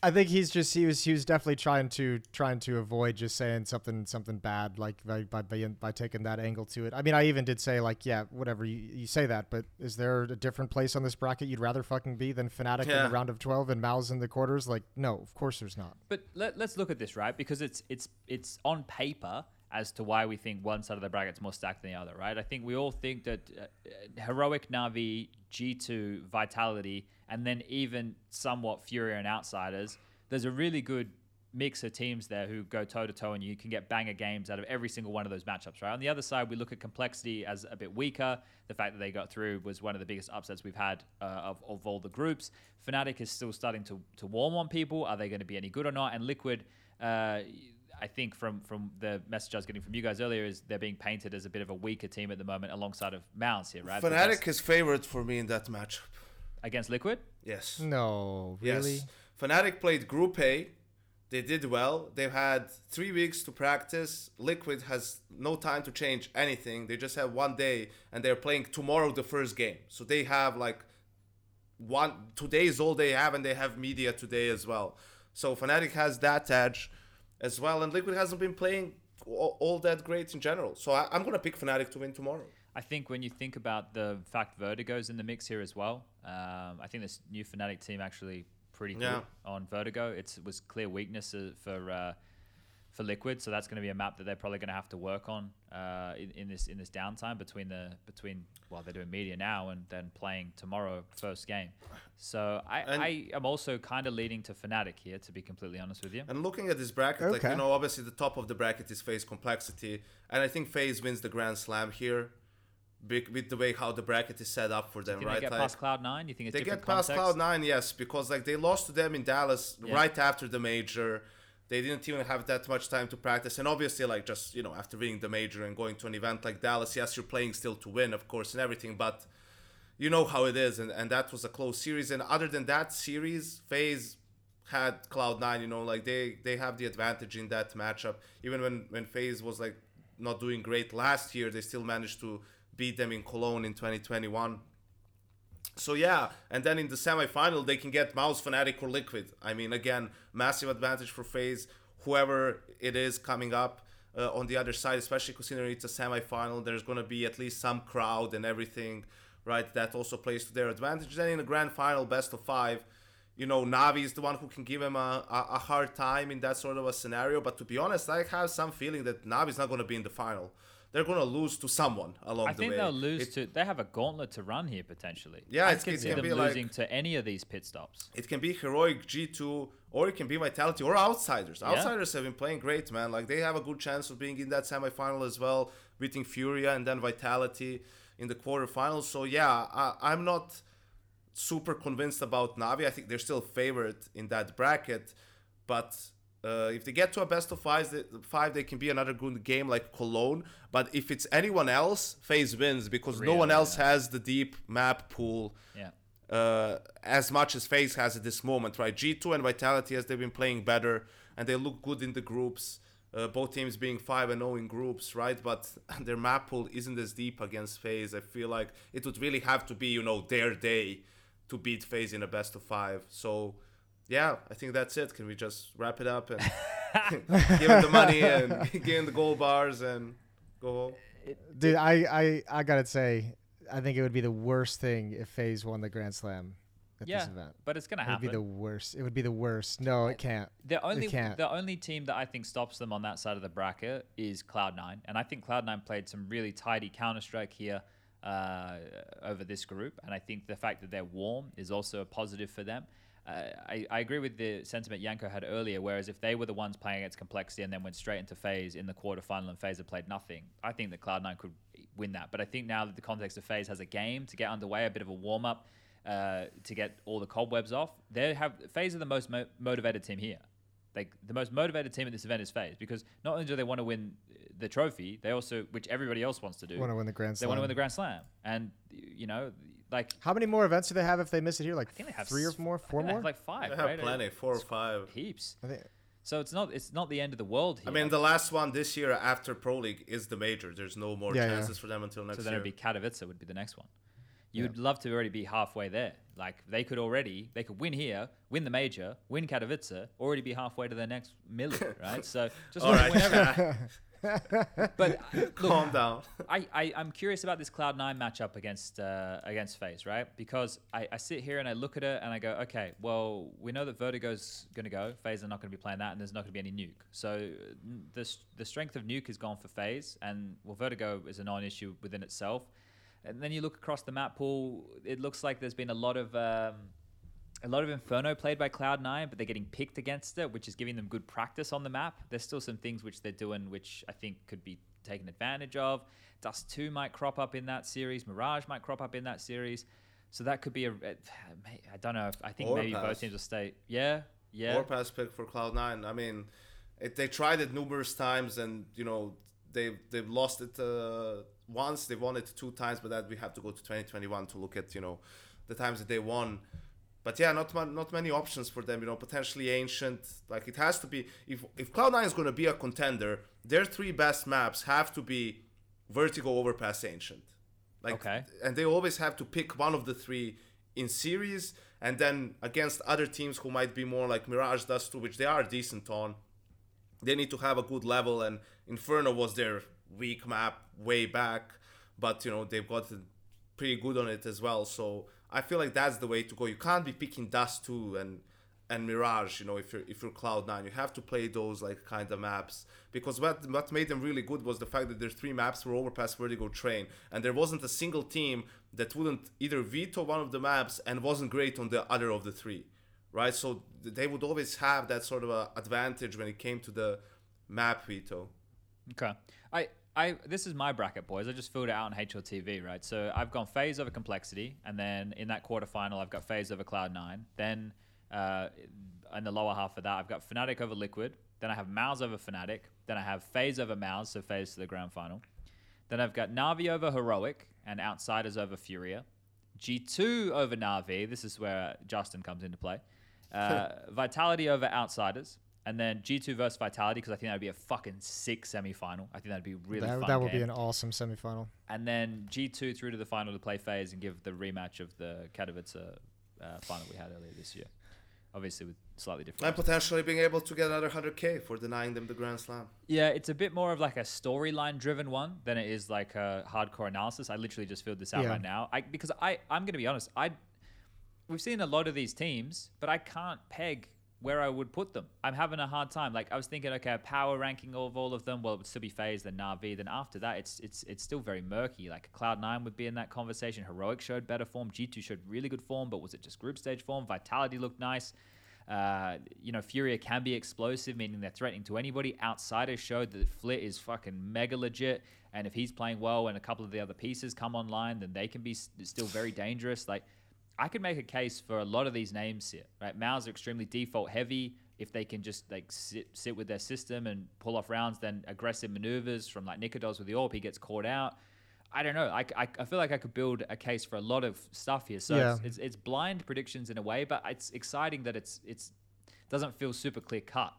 I think he's just he was he was definitely trying to trying to avoid just saying something something bad like by by by, by taking that angle to it. I mean, I even did say like, yeah, whatever you, you say that, but is there a different place on this bracket you'd rather fucking be than Fnatic in the round of twelve and MOUZ in the quarters? Like, no, of course there's not. But let, let's look at this, right? Because it's it's it's on paper as to why we think one side of the bracket's more stacked than the other, right? I think we all think that uh, uh, heroic Navi, G2, Vitality, and then even somewhat Furia and outsiders. There's a really good mix of teams there who go toe to toe, and you can get banger games out of every single one of those matchups, right? On the other side, we look at complexity as a bit weaker. The fact that they got through was one of the biggest upsets we've had uh, of, of all the groups. Fnatic is still starting to, to warm on people. Are they going to be any good or not? And Liquid, uh, I think from from the message I was getting from you guys earlier is they're being painted as a bit of a weaker team at the moment alongside of MOUZ here, right? The Fnatic is favored for me in that matchup. against Liquid. Yes. No, really. Yes. Fnatic played Group A. They did well. They've had three weeks to practice. Liquid has no time to change anything. They just have one day, and they're playing tomorrow the first game. So they have like one today is all they have, and they have media today as well. So Fnatic has that edge as well, and Liquid hasn't been playing all, all that great in general. So I, I'm gonna pick Fnatic to win tomorrow. I think when you think about the fact Vertigo's in the mix here as well, um, I think this new Fnatic team actually pretty good Yeah. on Vertigo. It's, it was clear weakness uh, for uh, for Liquid, so that's going to be a map that they're probably going to have to work on uh, in, in this in this downtime between the between well they're doing media now and then playing tomorrow first game. So I, And- I am also kind of leading to Fnatic here to be completely honest with you. And looking at this bracket, like you know, obviously the top of the bracket is FaZe complexity, and I think FaZe wins the Grand Slam here, big with the way how the bracket is set up for them, right? they get Like, past Cloud Nine? You think it's they get past context? Cloud Nine, yes, because like they lost to them in Dallas Yeah. right after the major. They didn't even have that much time to practice, and obviously, like just you know, after winning the major and going to an event like Dallas, yes, you're playing still to win, of course, and everything, but you know how it is, and, and that was a close series. And other than that series, FaZe had Cloud Nine, you know, like they they have the advantage in that matchup. Even when when FaZe was like not doing great last year, they still managed to beat them in Cologne in 2021. So yeah, and then in the semifinal they can get MOUZ Fnatic or Liquid. I mean, again, massive advantage for FaZe. Whoever it is coming up uh, on the other side, especially considering it's a semifinal, there's gonna be at least some crowd and everything, right? That also plays to their advantage. Then in the grand final, best of five, you know, Navi is the one who can give him a, a, hard time in that sort of a scenario. But to be honest, I have some feeling that Navi's not gonna be in the final. They're gonna lose to someone along I the think they'll lose It- to. They have a gauntlet to run here potentially. Yeah, I it's- it's see gonna them be like- losing to any of these pit stops. It can be heroic G2 or it can be Vitality or outsiders. Yeah. Outsiders have been playing great, man. Like they have a good chance of being in that semifinal as well, beating Furia and then Vitality in the quarterfinals. So yeah, I, I'm not super convinced about Navi. I think they're still favored in that bracket, but uh, if they get to a best of five, they, five, they can be another good game like Cologne. But if it's anyone else, FaZe wins because no one Really, else has the deep map pool Yeah. uh, as much as FaZe has at this moment, right? G2 and Vitality, as they've been playing better and they look good in the groups. Uh, both teams being 5 and 0 in groups, right? But their map pool isn't as deep against FaZe. I feel like it would really have to be, you know, their day to beat FaZe in a best of five. So, yeah, I think that's it. Can we just wrap it up and give him the money and give him the gold bars and go home? Dude, I, I, I gotta say, I think it would be the worst thing if FaZe won the Grand Slam. at yeah, this event. but it's gonna happen. It would be the worst. It would be the worst. No, it can't. The only can't. the only team that I think stops them on that side of the bracket is Cloud9, and I think Cloud9 played some really tidy Counter Strike here uh, over this group, and I think the fact that they're warm is also a positive for them. Uh, I, I agree with the sentiment Janko had earlier. Whereas if they were the ones playing against complexity and then went straight into FaZe in the quarterfinal and FaZe had played nothing, I think that Cloud9 could win that. But I think now that the context of FaZe has a game to get underway, a bit of a warm up uh, to get all the cobwebs off, they have FaZe are the most mo- motivated team here. Like the most motivated team at this event is FaZe because not only do they want to win the trophy, they also, which everybody else wants to do, Want to win the Grand Slam. they want to win the Grand Slam. And you know, like How many more events do they have if they miss it here? Like I think they have three or s- more, I four think they more. have like five. They have right? plenty, four or five. heaps. I think So it's not it's not the end of the world here. I mean, the last one this year after Pro League is the major. There's no more Yeah, yeah. chances for them until next year. so then year. it'd be Katowice would be the next one. You Yeah. would love to already be halfway there. Like they could already they could win here, win the major, win Katowice, already be halfway to their next million, right? So just All right, win everything. But look, calm down. I, I I'm curious about this Cloud Nine matchup against uh, against FaZe, right? Because I, I sit here and I look at it and I go, okay, well we know that Vertigo's going to go. FaZe are not going to be playing that, and there's not going to be any nuke. So the the strength of nuke is gone for FaZe, and well Vertigo is a non-issue within itself. And then you look across the map pool, it looks like there's been a lot of um, a lot of Inferno played by Cloud9, but they're getting picked against it, which is giving them good practice on the map. There's still some things which they're doing which I think could be taken advantage of. Dust 2 might crop up in that series, Mirage might crop up in that series. So that could be a. I don't know. If, I think maybe both teams will stay. Yeah, yeah. Or pass pick for Cloud Nine. I mean, it, they tried it numerous times, and you know they've they've lost it uh, once. They won it two times, but that we have to go to 2021 to look at you know the times that they won. But yeah, not not many options for them. You know, potentially ancient. Like it has to be if if Cloud Nine is going to be a contender, their three best maps have to be Vertigo, Overpass, Ancient. Like, Okay. and they always have to pick one of the three in series, and then against other teams who might be more like Mirage, Dust 2, which they are decent on, they need to have a good level. And Inferno was their weak map way back, but you know they've gotten pretty good on it as well. So I feel like that's the way to go. You can't be picking Dust 2 and and Mirage, you know, if you're if you're Cloud Nine, you have to play those like kind of maps because what what made them really good was the fact that their three maps were Overpass, Vertigo, Train, and there wasn't a single team that wouldn't either veto one of the maps and wasn't great on the other of the three, right? So they would always have that sort of a advantage when it came to the map veto. Okay. I, I this is my bracket, boys. I just filled it out on HLTV, right? So I've gone FaZe over complexity, and then in that quarterfinal, I've got FaZe over cloud nine. Then uh, in the lower half of that, I've got Fnatic over Liquid. Then I have MOUZ over Fnatic. Then I have FaZe over MOUZ, so FaZe to the grand final. Then I've got Navi over Heroic and Outsiders over Furia. G2 over Navi. This is where Justin comes into play. Uh, Vitality over Outsiders. And then G2 versus Vitality because I think that'd be a fucking sick semi-final. I think that'd be really that, fun. that would game. be an awesome semifinal. and then G2 through to the final to play FaZe and give the rematch of the Katowice uh, final we had earlier this year. Obviously with slightly different. And potentially being able to get another 100k for denying them the Grand Slam. Yeah, it's a bit more of like a storyline driven one than it is like a hardcore analysis. I literally just filled this out Yeah. right now. I because I I'm gonna be honest. I we've seen a lot of these teams, but I can't peg where I would put them. I'm having a hard time. Like I was thinking, okay, power ranking of all of them. Well, it would still be FaZe, then Navi. Then after that, it's it's it's still very murky. Like Cloud Nine would be in that conversation. Heroic showed better form. G2 showed really good form, but was it just group stage form? Vitality looked nice. Uh, you know, Furia can be explosive, meaning they're threatening to anybody. Outsiders showed that FL1T is fucking mega legit, and if he's playing well and a couple of the other pieces come online, then they can be still very dangerous. Like, I could make a case for a lot of these names here, right? MOUZ are extremely default heavy. If they can just like sit, sit with their system and pull off rounds, then aggressive maneuvers from like Nikodos with the AWP, he gets caught out. I don't know. I, I, I feel like I could build a case for a lot of stuff here. So Yeah. it's, it's, it's blind predictions in a way, but it's exciting that it's it's doesn't feel super clear cut.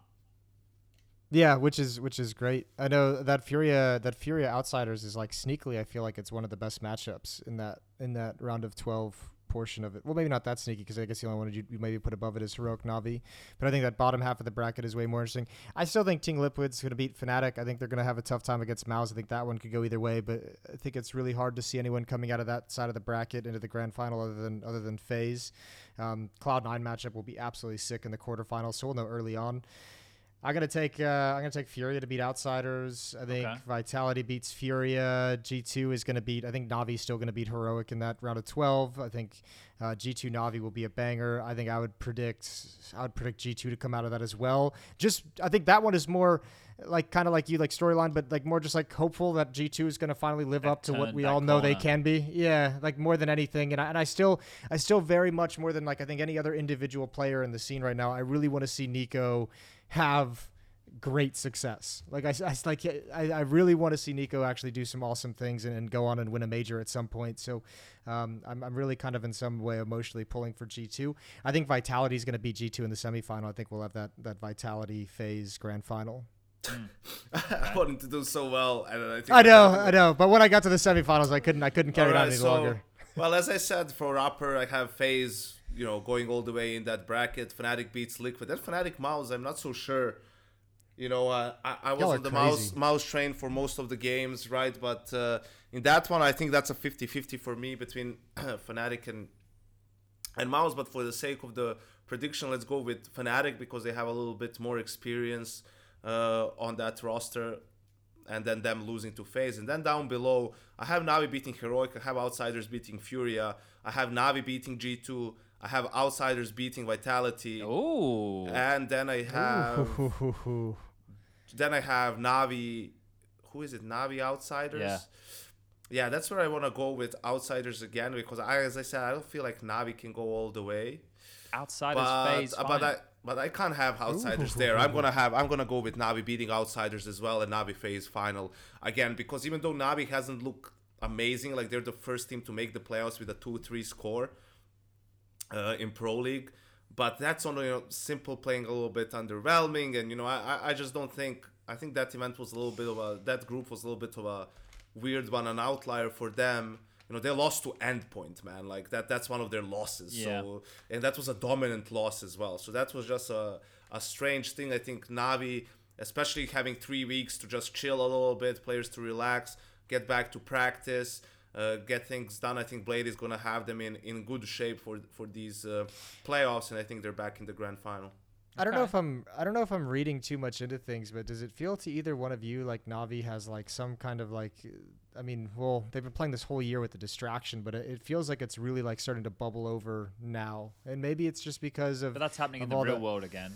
Yeah, which is which is great. I know that Furia that Furia Outsiders is like sneakily. I feel like it's one of the best matchups in that in that round of twelve portion of it. Well, maybe not that sneaky because I guess the only one you, you maybe put above it is Heroic Navi. But I think that bottom half of the bracket is way more interesting. I still think Team Liquid's going to beat Fnatic. I think they're going to have a tough time against MOUZ. I think that one could go either way, but I think it's really hard to see anyone coming out of that side of the bracket into the grand final other than other than FaZe. Um, Cloud Nine matchup will be absolutely sick in the quarterfinals, so we'll know early on. I'm gonna take uh, I'm gonna take Furia to beat Outsiders. I think Okay. Vitality beats Furia. G2 is gonna beat. I think Navi's still gonna beat Heroic in that round of 12. I think uh, G2 Navi will be a banger. I think I would predict I would predict G2 to come out of that as well. Just I think that one is more like kind of like you like storyline, but like more just like hopeful that G2 is gonna finally live That up to what we all know they can be. Yeah, like more than anything, and I, and I still I still very much more than like I think any other individual player in the scene right now. I really want to see NiKo have great success. Like I, I like I, I really want to see NiKo actually do some awesome things and, and go on and win a major at some point. So um, I'm, I'm really kind of in some way emotionally pulling for G2. I think Vitality is going to beat G2 in the semifinal. I think we'll have that that Vitality FaZe grand final. I wanted to do so well, and I think I know, I know, but when I got to the semifinals, I couldn't I couldn't carry it on any so- longer. well, as I said, for upper, I have FaZe, you know, going all the way in that bracket. Fnatic beats Liquid. That Fnatic MOUZ, I'm not so sure. You know, uh, I, I was on the MOUZ crazy. MOUZ train for most of the games, right? But uh, in that one, I think that's a 50-50 for me between Fnatic and and MOUZ. But for the sake of the prediction, let's go with Fnatic because they have a little bit more experience uh, on that roster and then them losing to FaZe. And then down below, I have Navi beating Heroic, I have Outsiders beating Furia, I have Navi beating G2, I have Outsiders beating Vitality, Ooh. and then I have Ooh. then I have Navi. Who is it? Navi Outsiders. Yeah. Yeah, that's where I want to go with Outsiders again because I, as I said, I don't feel like Navi can go all the way. Outsiders But FaZe. but fine. I but I can't have outsiders there. I'm gonna have I'm gonna go with Navi beating outsiders as well and Navi FaZe final again because even though Navi hasn't looked amazing, like they're the first team to make the playoffs with a two three score uh, in pro league, but that's on you know, s1mple playing a little bit underwhelming, and you know I I- I just don't think I think that event was a little bit of a that group was a little bit of a weird one, an outlier for them. You know they lost to Endpoint, man. Like that that's one of their losses. Yeah. So and that was a dominant loss as well. So that was just a a strange thing. I think Navi, especially having three weeks to just chill a little bit, players to relax, get back to practice, uh, get things done. I think B1ad3 is gonna have them in, in good shape for for these uh, playoffs, and I think they're back in the grand final. I don't know if I'm I don't know if I'm reading too much into things, but does it feel to either one of you like Navi has like some kind of like I mean, well, they've been playing this whole year with the distraction, but it, it feels like it's really like starting to bubble over now. And maybe it's just because of but that's happening in the real the- world again.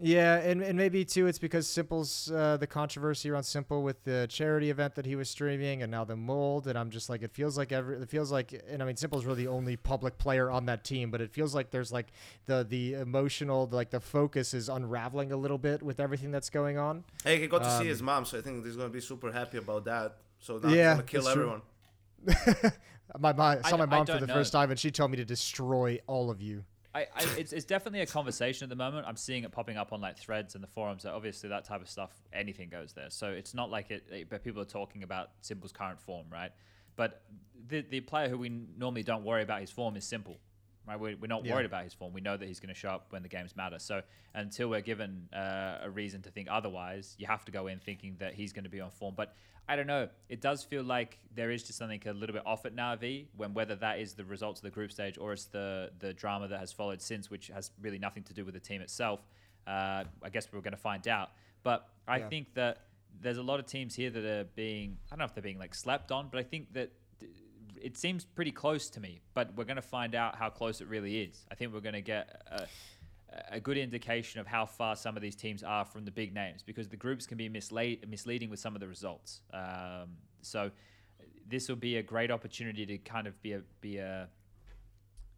Yeah, and, and maybe too it's because s1mple's uh, the controversy around s1mple with the charity event that he was streaming and now the mold and I'm just like it feels like every it feels like and I mean s1mple's really the only public player on that team, but it feels like there's like the the emotional like the focus is unraveling a little bit with everything that's going on. Hey, he got to see Um, his mom, so I think he's gonna be super happy about that. So now Yeah, he's gonna kill everyone. my, my I saw my d- I mom for the know. first time and she told me to destroy all of you. I, I it's, it's definitely a conversation at the moment. I'm seeing it popping up on like threads and the forums. So obviously, that type of stuff, anything goes there. So it's not like it, it- but people are talking about s1mple's current form, right? But the the player who we normally don't worry about his form is s1mple, right? We're, we're not Yeah. worried about his form. We know that he's going to show up when the games matter. So until we're given uh, a reason to think otherwise, you have to go in thinking that he's going to be on form. But I don't know. It does feel like there is just something a little bit off at Navi when whether that is the results of the group stage or it's the the drama that has followed since, which has really nothing to do with the team itself. Uh, I guess we're going to find out. But I Yeah. think that there's a lot of teams here that are being I don't know if they're being like slept on, but I think that th- it seems pretty close to me. But we're going to find out how close it really is. I think we're going to get. A, a good indication of how far some of these teams are from the big names because the groups can be mislead- misleading with some of the results. Um, so this will be a great opportunity to kind of be a be a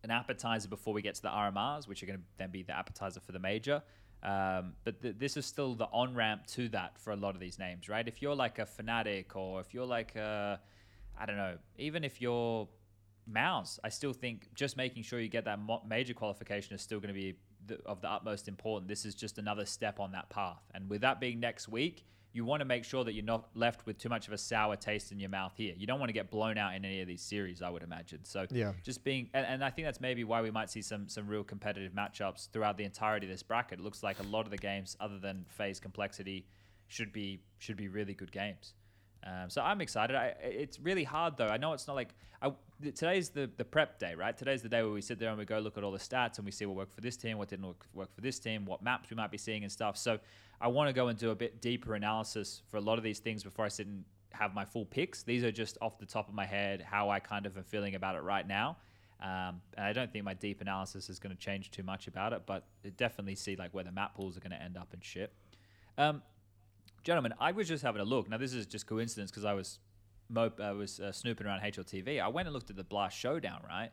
an appetizer before we get to the RMRs, which are going to then be the appetizer for the major. Um, but th- this is still the on ramp to that for a lot of these names, right? If you're like a Fnatic or if you're like a, I don't know, even if you're MOUZ, I still think just making sure you get that mo- major qualification is still going to be the, of the utmost important. This is just another step on that path. And with that being next week, you want to make sure that you're not left with too much of a sour taste in your mouth here. You don't want to get blown out in any of these series, I would imagine. So Yeah. just being, and, and I think that's maybe why we might see some some real competitive matchups throughout the entirety of this bracket. It looks like a lot of the games, other than FaZe complexity, should be should be really good games. Um, so I'm excited. I, it's really hard though. I know it's not like I, today's the the prep day, right? Today's the day where we sit there and we go look at all the stats and we see what worked for this team, what didn't work, work for this team, what maps we might be seeing and stuff. So I want to go and do a bit deeper analysis for a lot of these things before I sit and have my full picks. These are just off the top of my head how I kind of am feeling about it right now. Um, and I don't think my deep analysis is going to change too much about it, but it definitely see like where the map pools are going to end up and shit. Um, gentlemen, I was just having a look. Now, this is just coincidence because I was mo- I was uh, snooping around HLTV. I went and looked at the Blast Showdown, right?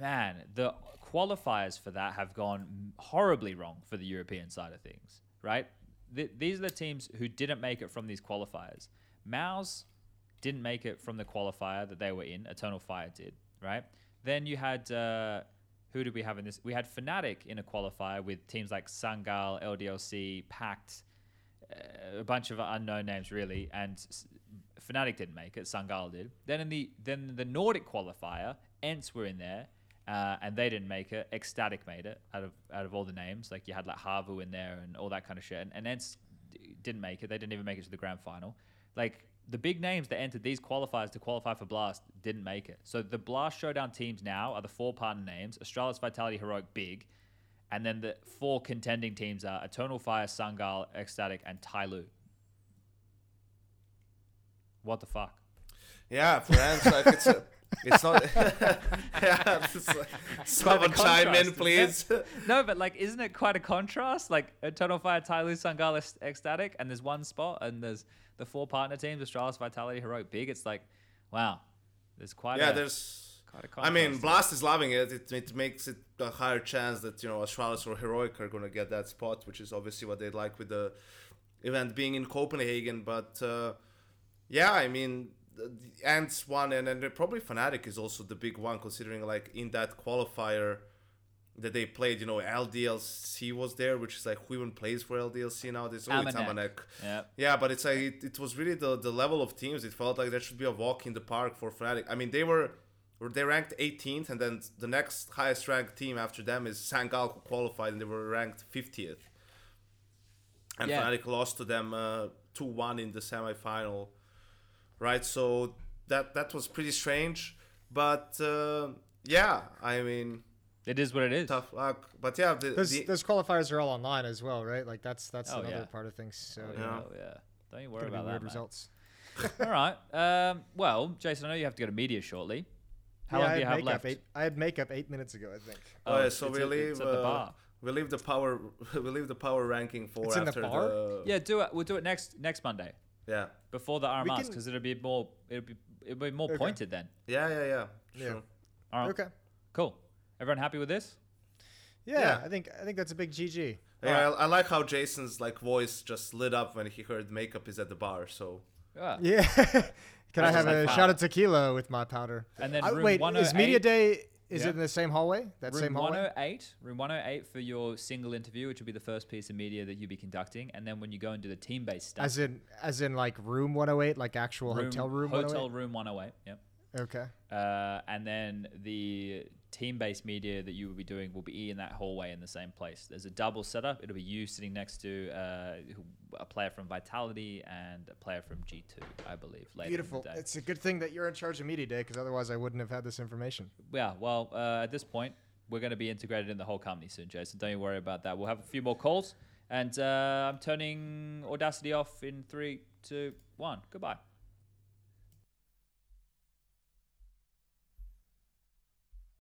Man, the qualifiers for that have gone horribly wrong for the European side of things, right? Th- these are the teams who didn't make it from these qualifiers. MOUZ didn't make it from the qualifier that they were in. Eternal Fire did, right? Then you had uh, who did we have in this? We had Fnatic in a qualifier with teams like Sangal, LDLC, Pact, a bunch of unknown names really, and Fnatic didn't make it. Sangal did. Then in the then the Nordic qualifier, ENCE were in there, uh, and they didn't make it. Ecstatic made it out of out of all the names. Like you had like HAVU in there and all that kind of shit, and, and ENCE d- didn't make it. They didn't even make it to the grand final. Like the big names that entered these qualifiers to qualify for Blast didn't make it. So the Blast Showdown teams now are the four partner names: Astralis, Vitality, Heroic, Big. And then the four contending teams are Eternal Fire, Sangal, Ecstatic, and Tyloo. What the fuck? Yeah, for Ants, like it's a, it's not. yeah, it's like, someone chime in, please. No, but like, isn't it quite a contrast? Like Eternal Fire, Tyloo, Sangal, Ec- Ecstatic, and there's one spot, and there's the four partner teams: Astralis, Vitality, Heroic, Big. It's like, wow, there's quite yeah, a there's. I mean. Blast is loving it. it. It makes it a higher chance that you know Astralis or Heroic are gonna get that spot, which is obviously what they'd like with the event being in Copenhagen. But uh, yeah, I mean, Ants one, and then probably Fnatic is also the big one, considering like in that qualifier that they played, you know, LDLC was there, which is like who even plays for LDLC now? There's only Amanek. Tamanek. Yeah. Yeah, but it's like it, it was really the the level of teams. It felt like there should be a walk in the park for Fnatic. I mean, they were they ranked 18th, and then the next highest ranked team after them is Sangal who qualified, and they were ranked 50th. And Yeah. Fnatic lost to them two one in the semifinal, right? So that that was pretty strange, but uh, yeah, I mean It is what it is. tough luck. But yeah, the, Those the, those qualifiers are all online as well, right? Like that's that's Oh, another yeah. part of things. So Oh, yeah, yeah. oh, yeah. Don't you worry gonna be about that. weird results. All right. Um, well, Jason, I know you have to go to media shortly. How Yeah, long I do you had have makeup left? Eight, I had makeup eight minutes ago, I think. Oh, yeah, it's- so we at- leave it's at the uh, bar. we leave the power we leave the power ranking for It's in the after bar? the Yeah, do it. We'll do it next next Monday yeah before the RMS because it'll be more it'll be it'll be more Okay. pointed then. yeah yeah yeah Yeah. sure. All right. Okay. Cool. Everyone happy with this? Yeah, Yeah. I think I think that's a big GG. Yeah, I, I like how Jason's like voice just lit up when he heard makeup is at the bar. So Yeah. Yeah. Can I That's have a powder. shot of tequila with my powder? And then I- room wait, is media day? Is Yeah. it in the same hallway? That Room same hallway? Room 108, room 108 for your single interview, which will be the first piece of media that you'll be conducting, and then when you go and do the team-based stuff, As in, as in like room 108, like actual hotel room hotel 108. room 108. Yep. Okay. Uh, and then the team-based media that you will be doing will be in that hallway in the same place. There's a double setup. It'll be you sitting next to uh, a player from Vitality and a player from G2, I believe. Later Beautiful. In the day. It's a good thing that you're in charge of media day, because otherwise I wouldn't have had this information. Yeah. Well, uh, at this point, we're going to be integrated in the whole company soon, Jason. Don't you worry about that. We'll have a few more calls, and uh, I'm turning Audacity off in three, two, one. Goodbye.